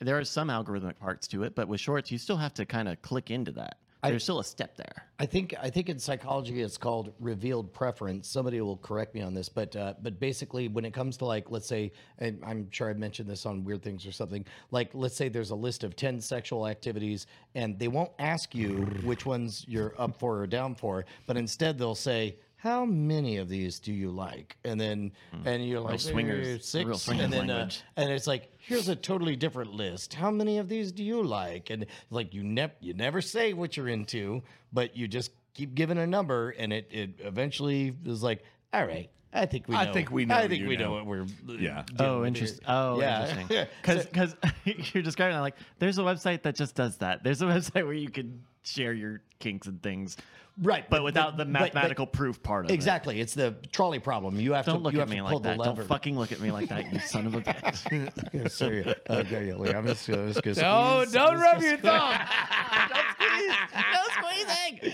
there are some algorithmic parts to it, but with shorts, you still have to kind of click into that. There's still a step there. I think I think in psychology it's called revealed preference. Somebody will correct me on this, but uh, but basically when it comes to like let's say, and I'm sure I've mentioned this on Weird Things or something. Like let's say there's a list of ten sexual activities, and they won't ask you which ones you're up for or down for, but instead they'll say. How many of these do you like? And then, and you're like swingers- "Eh, six, real swingers and then, uh, and it's like here's a totally different list how many of these do you like and like you never you never say what you're into but you just keep giving a number and it it eventually is like all right i think we know I think we know i think we know know. what we're Yeah. Oh, interesting. Oh, Yeah. interesting. Because you're describing that like there's a website that just does that. There's a website where you can share your kinks and things, right but without the but- but- mathematical proof part of it. exactly it's the trolley problem you have Don't to look you at have me to like pull that. the Don't fucking look at me like that, you son of a bitch. Yeah, sorry. Uh, okay, wait, I'm just, I'm just gonna No, squeeze- don't I'm rub just your gonna-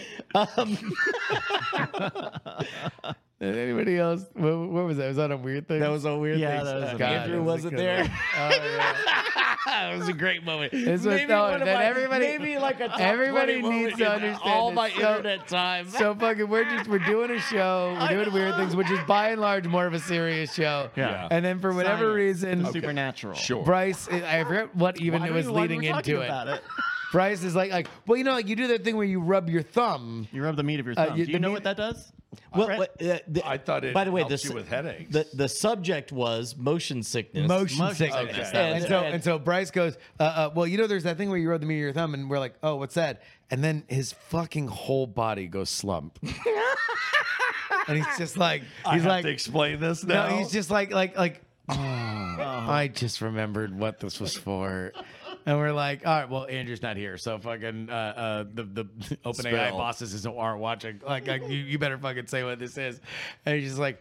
thumb. Anybody else? What, what was that? Was that a weird thing? that was a weird Yeah, thing. that was God, Andrew that was wasn't there one. Oh, yeah. it was a great moment. This was- no, one of my- everybody- maybe like a top everybody needs to understand all my So- internet time. so fucking we're just we're doing a show we're doing weird things which is by and large more of a serious show Yeah. and then for whatever Science. reason Supernatural. Sure. bryce i forget what even Why it was leading we talking into it. About bryce is like like well you know like you do that thing where you rub your thumb You rub the meat of your Uh, thumb. you- Do you know meat- what that does? well, Brett? what, uh, the- I thought it by the way, helps the, you with headaches. The, the subject was motion sickness. motion, Motion sickness. sickness, that And, was so it. and so Bryce goes, uh, uh, well, you know, there's that thing where you rub the meat of your thumb, and we're like, oh, what's that? And then his fucking whole body goes slump, and he's just like, I he's have like, to explain this now. no, he's just like, like, like, oh, I just remembered what this was for. And we're like, all right, well, Andrew's not here, so fucking uh, uh, the the OpenAI Spell. bosses isn't aren't watching. Like, like you, you better fucking say what this is. And he's just like,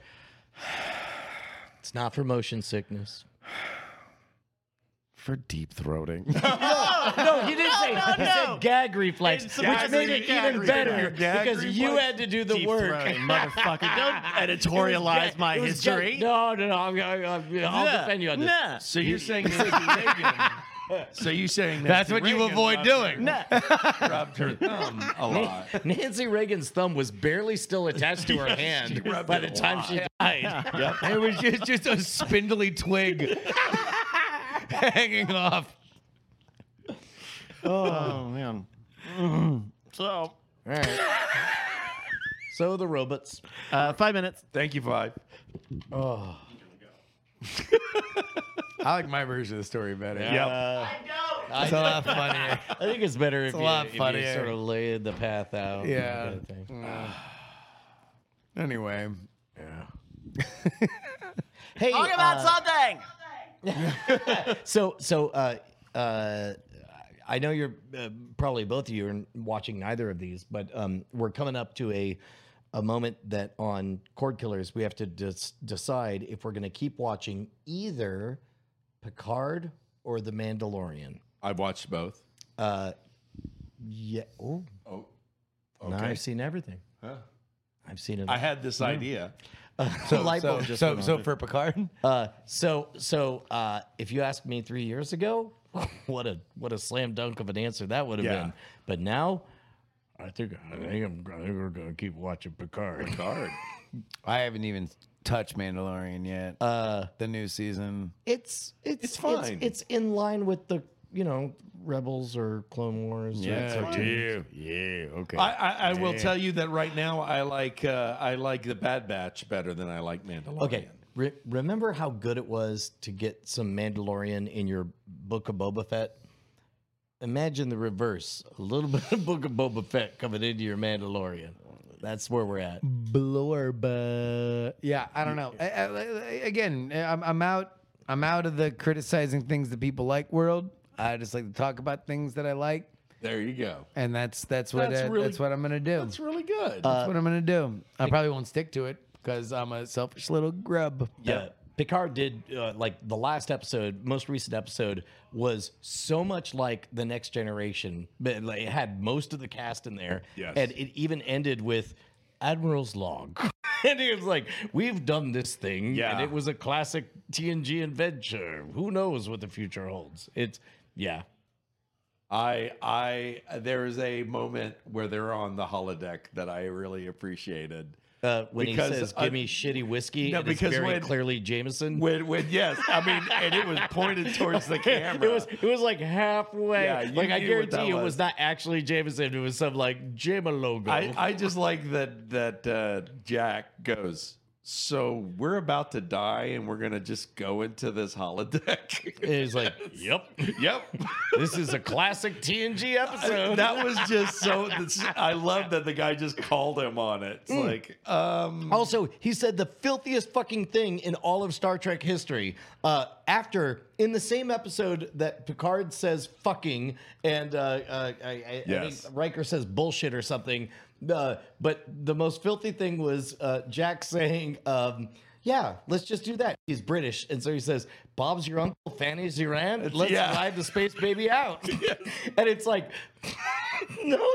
It's not for motion sickness. for deep throating. no, he didn't say. no, he no. said gag reflex, It's which supposed made it gag even better reflex. Gag because you had to do the Deep work. throating, motherfucker. Don't editorialize my history. gag- no, no, no. I'm, I'm, I'm, I'll Nah, defend you on this. nah. So you're saying Nancy Reagan? So you saying That's Nancy what you avoid doing. her- rubbed her thumb a lot. Nancy Reagan's thumb was barely still attached to her hand by the time lot. she died. It was just, just a spindly twig hanging off. Oh man. So, All right. So the robots. uh, five minutes. Thank you, Five. Oh. I like my version of the story better. Yeah. Uh, It's a lot funnier. I think it's better if a you, lot if you funnier. sort of laid the path out. Yeah. kind of. Anyway, Yeah. Hey, Talk about uh, something. So, so uh, uh, I know you're uh, probably both of you are watching neither of these, but um, we're coming up to a a moment that on Cord Killers we have to dis- decide if we're going to keep watching either Picard or The Mandalorian. I've watched both. Uh, yeah. Oh, Oh, no, okay. I've seen everything. Huh. I've seen it. I had this idea. so light so, bulb just so, went so for Picard, Uh, so so uh, if you asked me three years ago, what a what a slam dunk of an answer that would have Yeah. been. But now, I think I think I'm I think we're gonna keep watching Picard. Picard. I haven't even touched Mandalorian yet. Uh, the new season. it's it's It's fine. It's, in line with the you know Rebels or Clone Wars. or cartoons. yeah, okay. I, I, I will tell you that right now I like uh, I like the Bad Batch better than I like Mandalorian. Okay. Re- remember how good it was to get some Mandalorian in your Book of Boba Fett? Imagine the reverse. A little bit of Book of Boba Fett coming into your Mandalorian. That's where we're at. Blorba. Yeah, I don't know. I, I, I- again, I'm, I'm out. I'm out of the criticizing things that people like world. I just like to talk about things that I like, There you go. and that's that's what That's uh, really- that's what I'm gonna do. That's really good. That's what I'm gonna do. I probably won't stick to it because I'm a selfish little grub. Yeah. Picard did uh, like the last episode, most recent episode was so much like the next generation, but like, it had most of the cast in there, Yes. and it even ended with Admiral's log, and he was like, "We've done this thing, and it was a classic TNG adventure. Who knows what the future holds?" It's yeah, I I there is a moment where they're on the holodeck that I really appreciated. Uh, when Because, he says, uh, "Give me shitty whiskey," no, because very when- clearly Jameson. When when yes, I mean, and it was pointed towards the camera. It was it was like halfway. Yeah, like I knew what that guarantee you it was. was not actually Jameson. It was some like Jama logo. I, I just like that that uh, Jack goes. So we're about to die, and we're gonna just go into this holodeck. It's like, yep, yep. this is a classic TNG episode. that was just so. I love that the guy just called him on it. It's like, um, Also, he said the filthiest fucking thing in all of Star Trek history. Uh, after in the same episode that Picard says "fucking" and uh, uh, I, I, Yes. I think Riker says "bullshit" or something. Uh, but the most filthy thing was uh, Jack saying. Um, yeah, let's just do that. He's British, and so he says, "Bob's your uncle, Fanny's your aunt. Let's yeah. ride the space baby out." And it's like, no,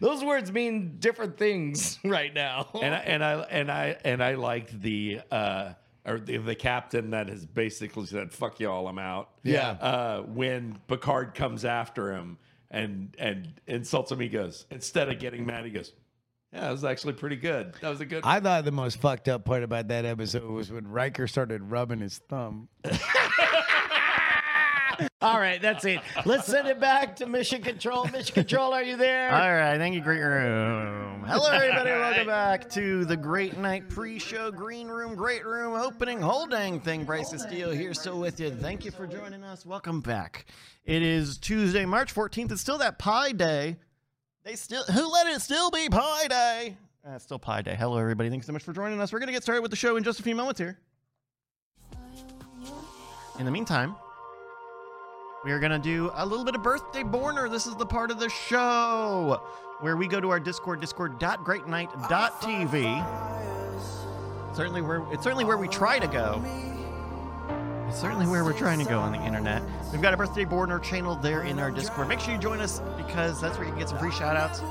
those words mean different things right now. and I, and I and I and I liked the uh, or the, the captain that has basically said "fuck y'all, I'm out." Yeah. Uh, when Picard comes after him and and insults him, he goes instead of getting mad, he goes, "Yeah, it was actually pretty good. That was a good." I thought the most fucked up part about that episode was when Riker started rubbing his thumb. All right, that's it. Let's send it back to Mission Control. Mission Control, are you there? All right, thank you, Great Room. Hello, everybody. Welcome back to the Great Night Pre-Show Green Room, Great Room opening whole dang thing. Bryce Steele here, still with you. Thank you for joining us. Welcome back. It is Tuesday, March 14th. It's still that Pi Day. They still who let it still be Pi Day? Uh, it's still Pi Day. Hello, everybody. Thanks so much for joining us. We're gonna get started with the show in just a few moments here. In the meantime, we are to do a little bit of birthday borner. This is the part of the show where we go to our Discord, discord.greatnight.tv. Certainly where it's certainly where we try to go. It's certainly where we're trying to go on the internet. We've got a birthday board in our channel there in our Discord. Make sure you join us because that's where you can get some free shout outs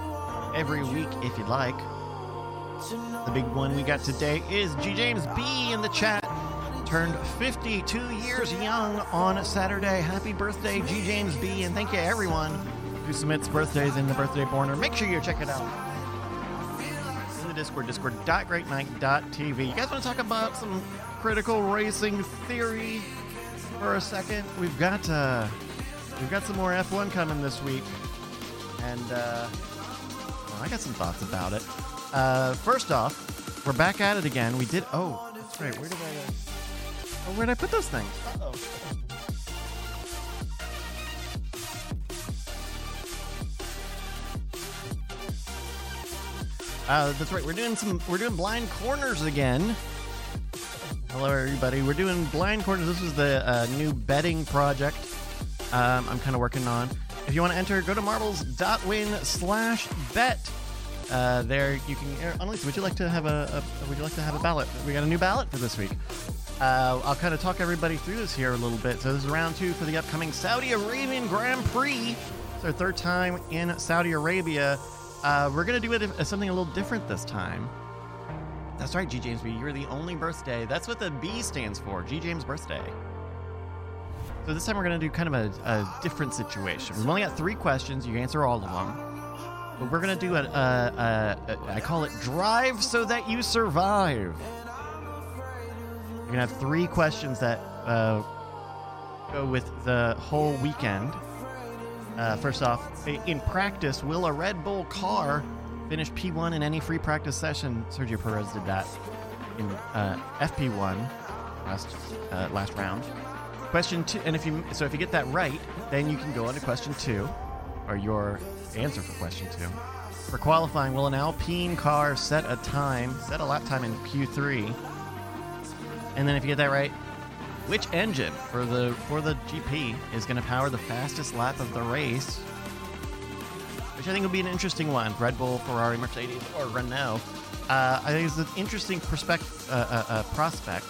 every week if you'd like. The big one we got today is G James B in the chat. Turned 52 years young on Saturday. Happy birthday, G James B, and thank you everyone who submits birthdays in the birthday border. Make sure you check it out in the Discord, discord.greatnight.tv. You guys want to talk about some critical racing theory for a second? We've got uh, we've got some more F1 coming this week, and uh, well, I got some thoughts about it. Uh, first off, we're back at it again. We did. Oh, that's right. Where did I? Uh, oh, where did I put those things? Uh-oh. Uh, that's right. We're doing some. We're doing blind corners again. Hello, everybody. We're doing blind corners. This is the uh, new betting project um, I'm kind of working on. If you want to enter, go to marbles.win slash bet. Uh, there you can. Annalisa, would you like to have a, a Would you like to have a ballot? We got a new ballot for this week. Uh, I'll kind of talk everybody through this here a little bit. So this is round two for the upcoming Saudi Arabian Grand Prix. It's our third time in Saudi Arabia. Uh, we're gonna do something a little different this time. That's right, G James B. You're the only birthday. That's what the B stands for. G James birthday. So this time we're gonna do kind of a, a different situation. We've only got three questions. You answer all of them. But we're gonna do a, I call it drive so that you survive. You're gonna have three questions that uh, go with the whole weekend. Uh, first off, in practice, will a Red Bull car finish P1 in any free practice session? Sergio Perez did that in uh, FP1 last uh, last round. Question two, and if you so if you get that right, then you can go on to question two, or your answer for question two. For qualifying, will an Alpine car set a time, set a lap time in Q3? And then if you get that right, which engine for the for the GP is going to power the fastest lap of the race? Which I think will be an interesting one. Red Bull, Ferrari, Mercedes, or Renault. Uh, I think it's an interesting perspective, uh, uh, uh, prospect.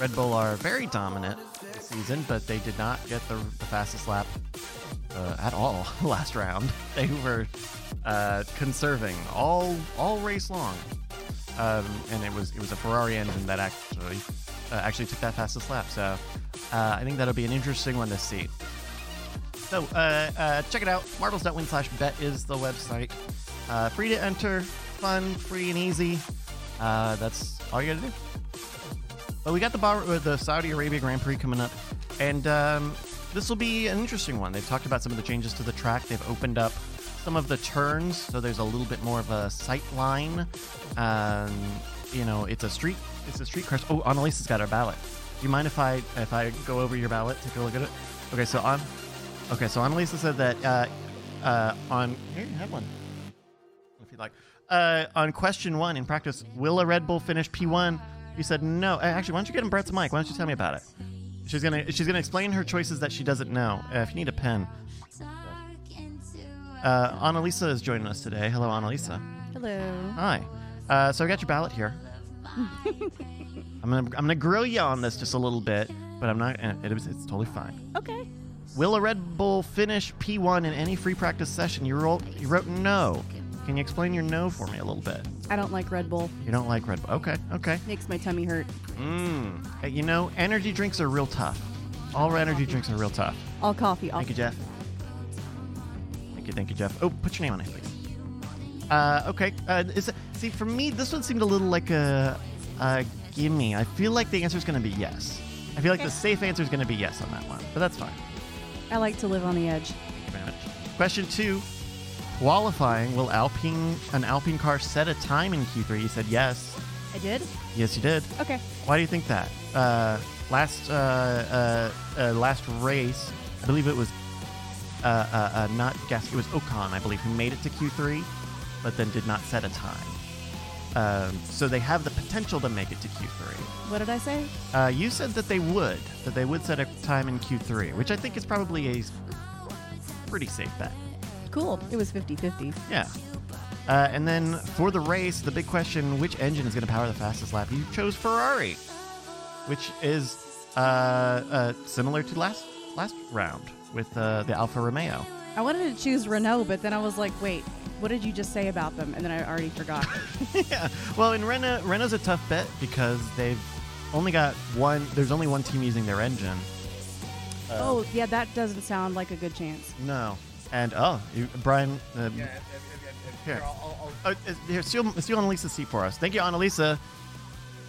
Red Bull are very dominant this season, but they did not get the, the fastest lap uh, at all last round. They were uh, conserving all all race long, um, and it was it was a Ferrari engine that actually actually took that fastest lap. So I think that'll be an interesting one to see. So uh, uh, check it out. Marbles.win slash bet is the website. Uh, free to enter, fun, free and easy. Uh, that's all you gotta do. But we got the bar, uh, the Saudi Arabia Grand Prix coming up, and um, this will be an interesting one. They've talked about some of the changes to the track. They've opened up some of the turns, so there's a little bit more of a sight line. Um, you know, it's a street, it's a street course. Oh, Annalisa's got her ballot. Do you mind if I if I go over your ballot, take a look at it? Okay, so on. Okay, so Annalisa said that uh, uh, on here you have one if you'd like. Uh, on question one in practice, will a Red Bull finish P1? You said no. Uh, Actually, why don't you get him Brett's mic? Why don't you tell me about it? She's gonna she's gonna explain her choices that she doesn't know. Uh, if you need a pen, uh, Annalisa is joining us today. Hello, Annalisa. Hello. Hi. Uh, so I got your ballot here. I'm gonna I'm gonna grill you on this just a little bit, but I'm not. uh, It, it's, it's totally fine. Okay. Will a Red Bull finish P1 in any free practice session? You wrote you wrote no. Can you explain your no for me a little bit? I don't like Red Bull. You don't like Red Bull. Okay, okay. Makes my tummy hurt. Mmm. You know, energy drinks are real tough. All energy drinks are real tough. All coffee. All Thank you, Jeff. Thank you, thank you, Jeff. Oh, put your name on it, please. Uh, okay. Uh, is it, see, for me, this one seemed a little like a, a gimme. I feel like the answer is going to be yes. I feel like the safe answer is going to be yes on that one, but that's fine. I like to live on the edge. Thank you very much. Question two. Qualifying, will Alpine an Alpine car set a time in Q3? You said yes. I did? Yes, you did. Okay. Why do you think that? Uh, last uh, uh, uh, last race, I believe it was uh, uh, uh, not Gas. It was Ocon, I believe, who made it to Q3, but then did not set a time. Um, so they have the potential to make it to Q3. What did I say? Uh, you said that they would, that they would set a time in Q3, which I think is probably a pretty safe bet. Cool. It was 50 50. Yeah. Uh, and then for the race, the big question which engine is going to power the fastest lap? You chose Ferrari, which is uh, uh, similar to last last round with uh, the Alfa Romeo. I wanted to choose Renault, but then I was like, wait, what did you just say about them? And then I already forgot. yeah. Well, in Renault, Renault's a tough bet because they've only got one. There's only one team using their engine. oh, yeah, that doesn't sound like a good chance. No. And oh, you, Brian. Uh, here, uh, here, steal, steal Annalisa's seat for us. Thank you, Annalisa.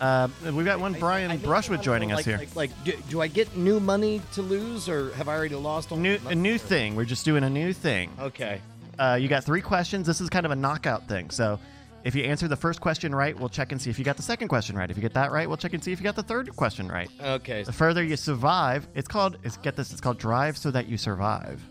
Uh, we've got one Brian I think Brushwood joining wanna us here. Like, like, like do, do I get new money to lose, or have I already lost all new, a new thing. We're just doing a new thing. Okay. Uh, you got three questions. This is kind of a knockout thing. So if you answer the first question right, we'll check and see if you got the second question right. If you get that right, we'll check and see if you got the third question right. Okay. The further you survive, it's called. It's, get this. It's called drive so that you survive.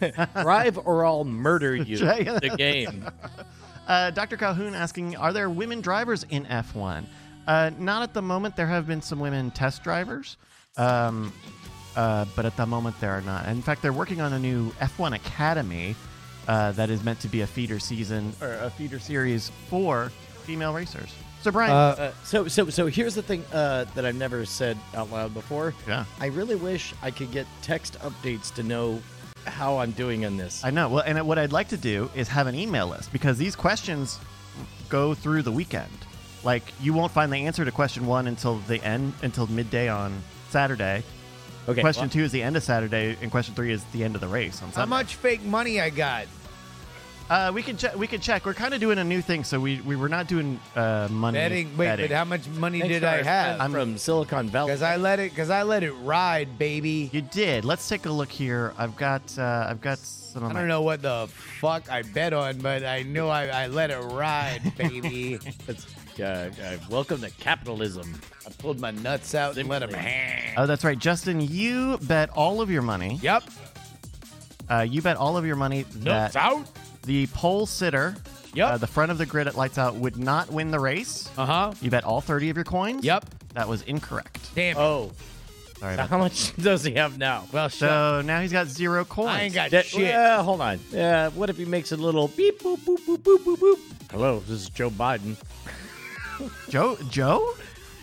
Drive or I'll murder you. The game. Uh, Dr. Calhoun asking, are there women drivers in F1? Uh, not at the moment. There have been some women test drivers, um, uh, but at the moment there are not. In fact, they're working on a new F1 Academy uh, that is meant to be a feeder season or a feeder series for female racers. So Brian, Uh, so so so here's the thing uh, that I've never said out loud before. Yeah. I really wish I could get text updates to know how I'm doing in this. I know. Well, and what I'd like to do is have an email list because these questions go through the weekend. Like you won't find the answer to question one until the end, until midday on Saturday. okay. question well, two is the end of Saturday, and question three is the end of the race on Sunday. How much fake money I got? Uh, we can check. We can check. We're kind of doing a new thing, so we we were not doing uh, money Betting. Wait, betting. but how much money thanks did I our have? friend from Silicon Valley? Because I let it. Because I let it ride, baby. you did. Let's take a look here. I've got uh, I've got some of I my. don't know what the fuck I bet on, but I know I, I let it ride, baby. It's, uh, uh, welcome to capitalism. I pulled my nuts out and let them hang. Oh, that's right, Justin. You bet all of your money. Yep. Uh, you bet all of your money Nuts that out. The pole sitter, Yep. uh, the front of the grid at lights out, would not win the race. Uh huh. You bet all thirty of your coins. Yep. That was incorrect. Damn. it. Oh, Sorry. so About how much does he have now? well, shut. so now he's got zero coins. I ain't got That- shit. uh, hold on. Uh, what if he makes a little beep boop boop boop boop boop boop? Hello, this is Joe Biden. Joe. Joe.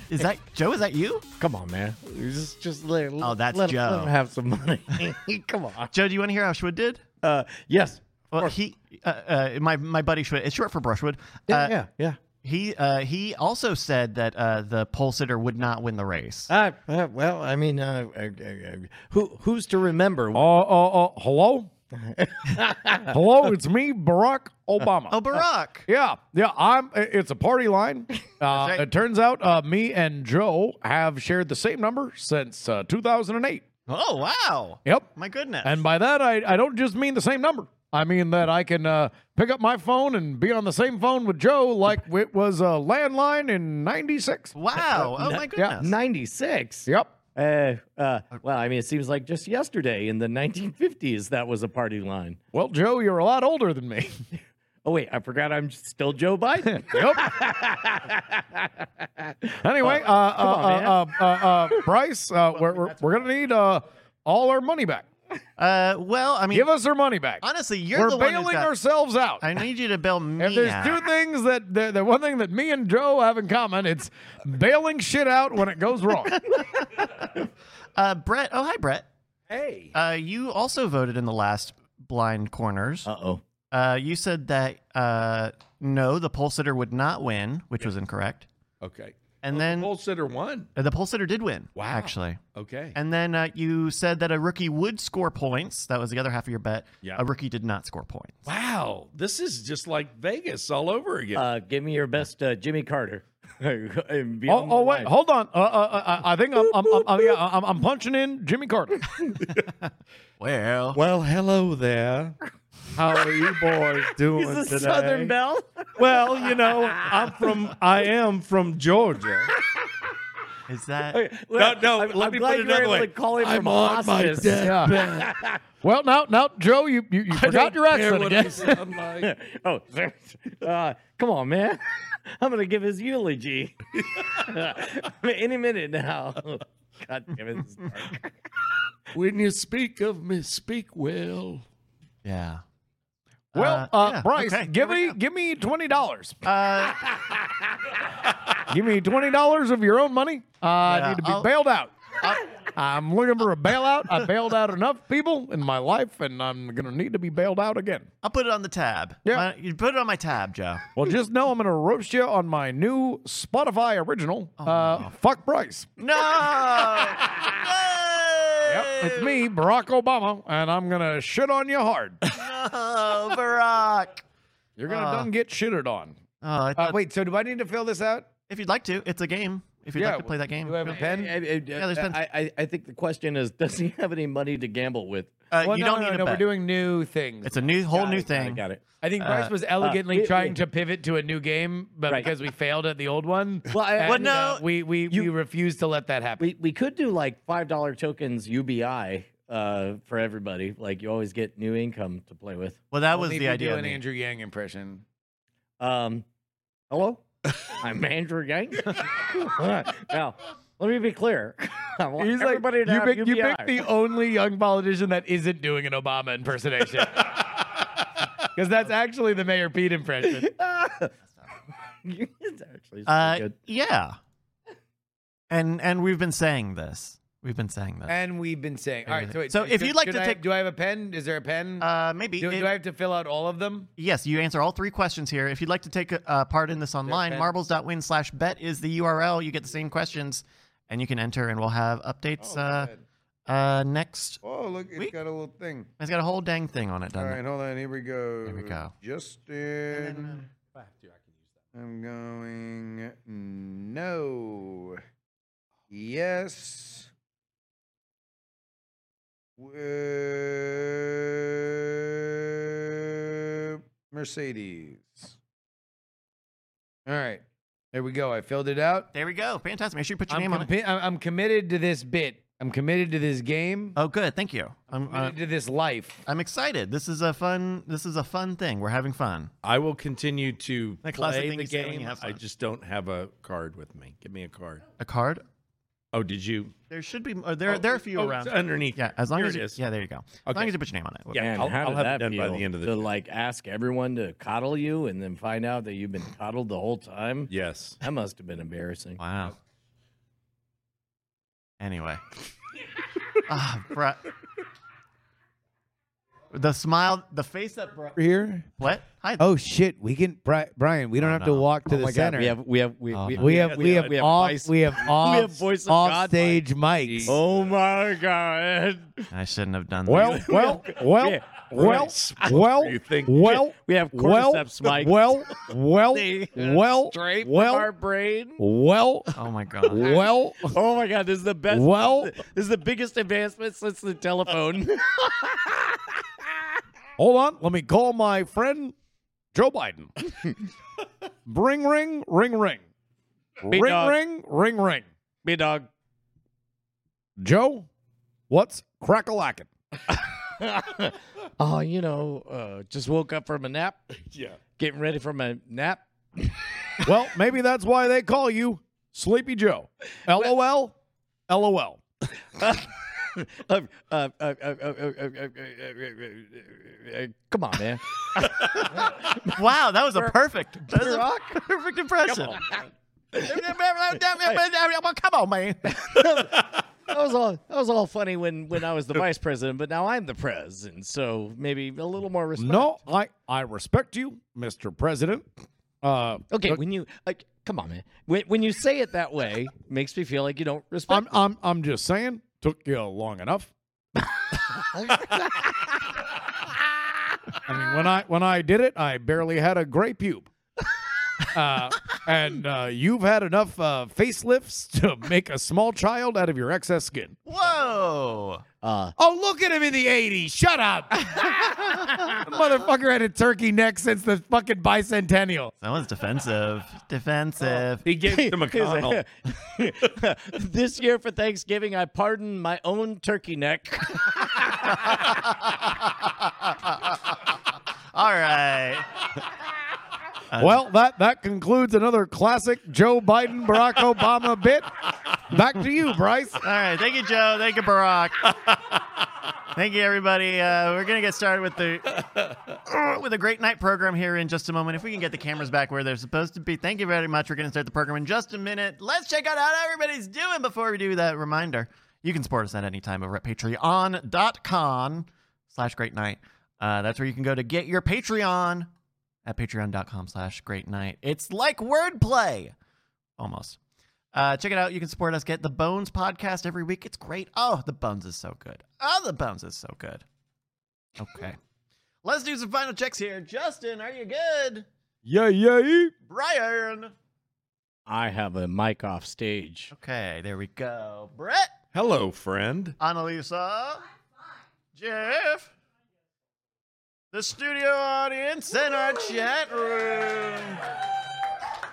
Is that Joe? Is that you? Come on, man. Just just let, Oh, that's let, Joe. Let him have some money. Come on. Joe, do you want to hear how Schwood did? Uh, yes. Well, he, uh, uh, my my buddy Schwood. It's short for Brushwood. Yeah, Uh, yeah, yeah. He uh, he also said that uh, the pole sitter would not win the race. Uh, uh, well, I mean, uh, uh, uh, uh, who who's to remember? Uh, uh, uh, hello? hello, it's me, Barack Obama. oh, Barack. Yeah, yeah, I'm. It's a party line. Uh, right. It turns out uh, me and Joe have shared the same number since uh, 2008. Oh wow. Yep. My goodness. And by that, I, I don't just mean the same number. I mean that I can uh, pick up my phone and be on the same phone with Joe like it was a landline in 96. wow. Oh my goodness. Ninety six. Yep. Uh, uh, well, I mean, it seems like just yesterday in the 1950s that was a party line. Well, Joe, you're a lot older than me. Oh wait, I forgot I'm still Joe Biden. Yep. anyway, uh, on, uh, uh, uh, uh, Bryce, uh, we're, we're, we're going to need uh, all our money back. Uh, well, I mean, Give us our money back. honestly, you're We're the one who's bailing got. ourselves out. I need you to bail me if there's out. two things that the, the one thing that me and Joe have in common, it's bailing shit out when it goes wrong. Uh, Brett. Oh, hi, Brett. hey. Uh, you also voted in the last blind corners. Uh oh. Uh, you said that uh, no, the pole sitter would not win, which was incorrect. Okay. And Well, then the pole sitter won. uh, the pole sitter did win. Wow. actually. Okay. And then uh, you said that a rookie would score points. That was the other half of your bet. Yeah. A rookie did not score points. wow, this is just like Vegas all over again. Uh, give me your best uh, Jimmy Carter. And be oh, oh wait, hold on. Uh, uh, uh, I think I'm, I'm, I'm, uh, yeah, I'm, I'm punching in Jimmy Carter. Well, well, hello there. How are you boys doing He's a today? Southern Belle. Well, you know, I'm from. I am from Georgia. is that Well, no, I'm, let I'm me glad put it you're another able way. to call him I'm from on my hospice. deathbed. well, now, now, Joe, you, you, you I forgot your accent again. Like. oh, uh, come on, man. I'm gonna give his eulogy any minute now. God damn it! this is dark. When you speak of me, speak well. yeah? Well, uh, yeah, Bryce, okay, give me give me twenty dollars. Uh, Give me twenty dollars of your own money. I Yeah, need to be I'll- bailed out. I'm looking for a bailout. I bailed out enough people in my life, and I'm gonna need to be bailed out again. I'll put it on the tab. Yeah. Don't You put it on my tab, Joe. Well, just know I'm gonna roast you on my new Spotify original. uh, fuck Bryce. No. Yep, it's me, Barack Obama, and I'm gonna shit on you hard. No, Barack. You're gonna Uh, done get shitted on. Oh, I Uh, thought, wait, so do I need to fill this out? if you'd like to, it's a game. If you'd Yeah, like to play that game, Do I have a pen? I, I- Yeah, there's been- I, I, I think the question is, does he have any money to gamble with? Uh, Well, you no, don't no, need no, a We're doing new things. It's a new whole Got new it, got it, thing. Got it. I think Bryce Uh, was elegantly we- trying to pivot to a new game, but Right. because we failed at the old one, Well, I- and, Well, no, uh, we we, we refused to let that happen. We we could do like five dollar tokens UBI uh, for everybody. Like you always get new income to play with. Well, that was Only the idea. Do an. Andrew Yang impression. Um, hello, I'm Andrew Yang. now, let me be clear. I want He's like, everybody to you have pick, you UBI. picked the only young politician that isn't doing an Obama impersonation. Because that's actually the Mayor Pete impression. it's actually it's Uh, good. yeah. And and we've been saying this. We've been saying this. And we've been saying, all right. So, wait, So if should- you'd like to I- take- do I have a pen? Is there a pen? uh, maybe. do, if- do I have to fill out all of them? Yes, you answer all three questions here. If you'd like to take uh, part in this online, marbles.win slash bet is the URL. You get the same questions and you can enter, and we'll have updates uh, uh, next. Oh, look, it's Week? got a little thing. It's got a whole dang thing on it, All doesn't right, it? hold on. Here we go. Here we go. Justin. I'm going no. Yes. Uh, Mercedes. All right. There we go. I filled it out. There we go. Fantastic. Make sure you put your I'm, name on it. I'm I'm committed to this bit. I'm committed to this game. Oh, good. Thank you. I'm, uh, committed to this life. I'm excited. This is a fun. This is a fun thing. We're having fun. I will continue to That classic play thing the you say when you game. have I fun. just don't have a card with me. Give me a card. A card. Oh, did you? There should be. Uh, there, there are a few Oh, around. underneath. Yeah, as long Here as it you, is. yeah, there you go. As long Okay. as you put your name on it. Yeah, Man, I'll- I'll did have it that done by the end of the day. to show. like ask everyone to coddle you and then find out that you've been coddled the whole time? Yes. That must have been embarrassing. Wow. Anyway. ah, Brett. The smile, the face that Brett. Here. What? Hi. Oh shit! We can, Bri- Brian. We don't Oh, have to walk to Oh the my God, center. we have we have we, Oh, we, no. we have we have we have off we have off voice of off God stage mics. Oh my god! I shouldn't have done Well, that. well, well, Yeah. well, well, you think? well, We have well, cordyceps mics. well, well, They- well, straight well, from our brain. well, Oh my god. well, Oh my god! This is the best. Well- this is the biggest advancement since the telephone. Hold on. Let me call my friend Joe Biden. Bring, ring, ring, ring. Big ring, dog. ring, ring, ring. Me dog. Joe, what's crack-a-lackin'? Oh, you know, uh, just woke up from a nap. Yeah. Getting ready for my nap. Well, maybe that's why they call you Sleepy Joe. LOL, LOL come on, man. wow, that was a perfect, that was a perfect impression. Come on, man. that was all. That was all funny when when I was the vice president, but now I'm the pres, and so maybe a little more respect. No, I I respect you, Mr. President. Uh, okay, when you like, come on, man. When, when you say it that way, makes me feel like you don't respect. I'm me. I'm I'm just saying took you long enough. I mean, when I when I did it, I barely had a gray pube. Uh, and uh, you've had enough uh, facelifts to make a small child out of your excess skin. Whoa. uh, Oh, look at him in the '80s. Shut up. Motherfucker had a turkey neck since the fucking bicentennial. That was defensive. Defensive. He gave it to McConnell. this year for Thanksgiving, I pardon my own turkey neck. All right. Well, that that concludes another classic Joe Biden Barack Obama bit. Back to you, Bryce. All right. Thank you, Joe. Thank you, Barack. Thank you, everybody. Uh, we're gonna get started with the with a great night program here in just a moment. If we can get the cameras back where they're supposed to be. Thank you very much. We're gonna start the program in just a minute. Let's check out how everybody's doing before we do that. Reminder: you can support us at any time over at Patreon.com slash Great Night. Uh, that's where you can go to get your Patreon at Patreon.com slash Great Night. It's like wordplay, almost. Uh, check it out. You can support us. Get the Bones podcast every week. It's great. Oh, the Bones is so good. Oh, the Bones is so good. Okay. Let's do some final checks here. Justin, are you good? Yeah, yeah. Brian. I have a mic off stage. Okay, there we go. Brett. Hello, friend. Annalisa. Jeff. The studio audience and our chat room.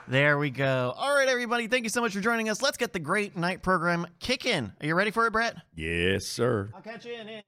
There we go. All right, everybody. Thank you so much for joining us. Let's get the great night program kicking. Are you ready for it, Brett? Yes, sir. I'll catch you in.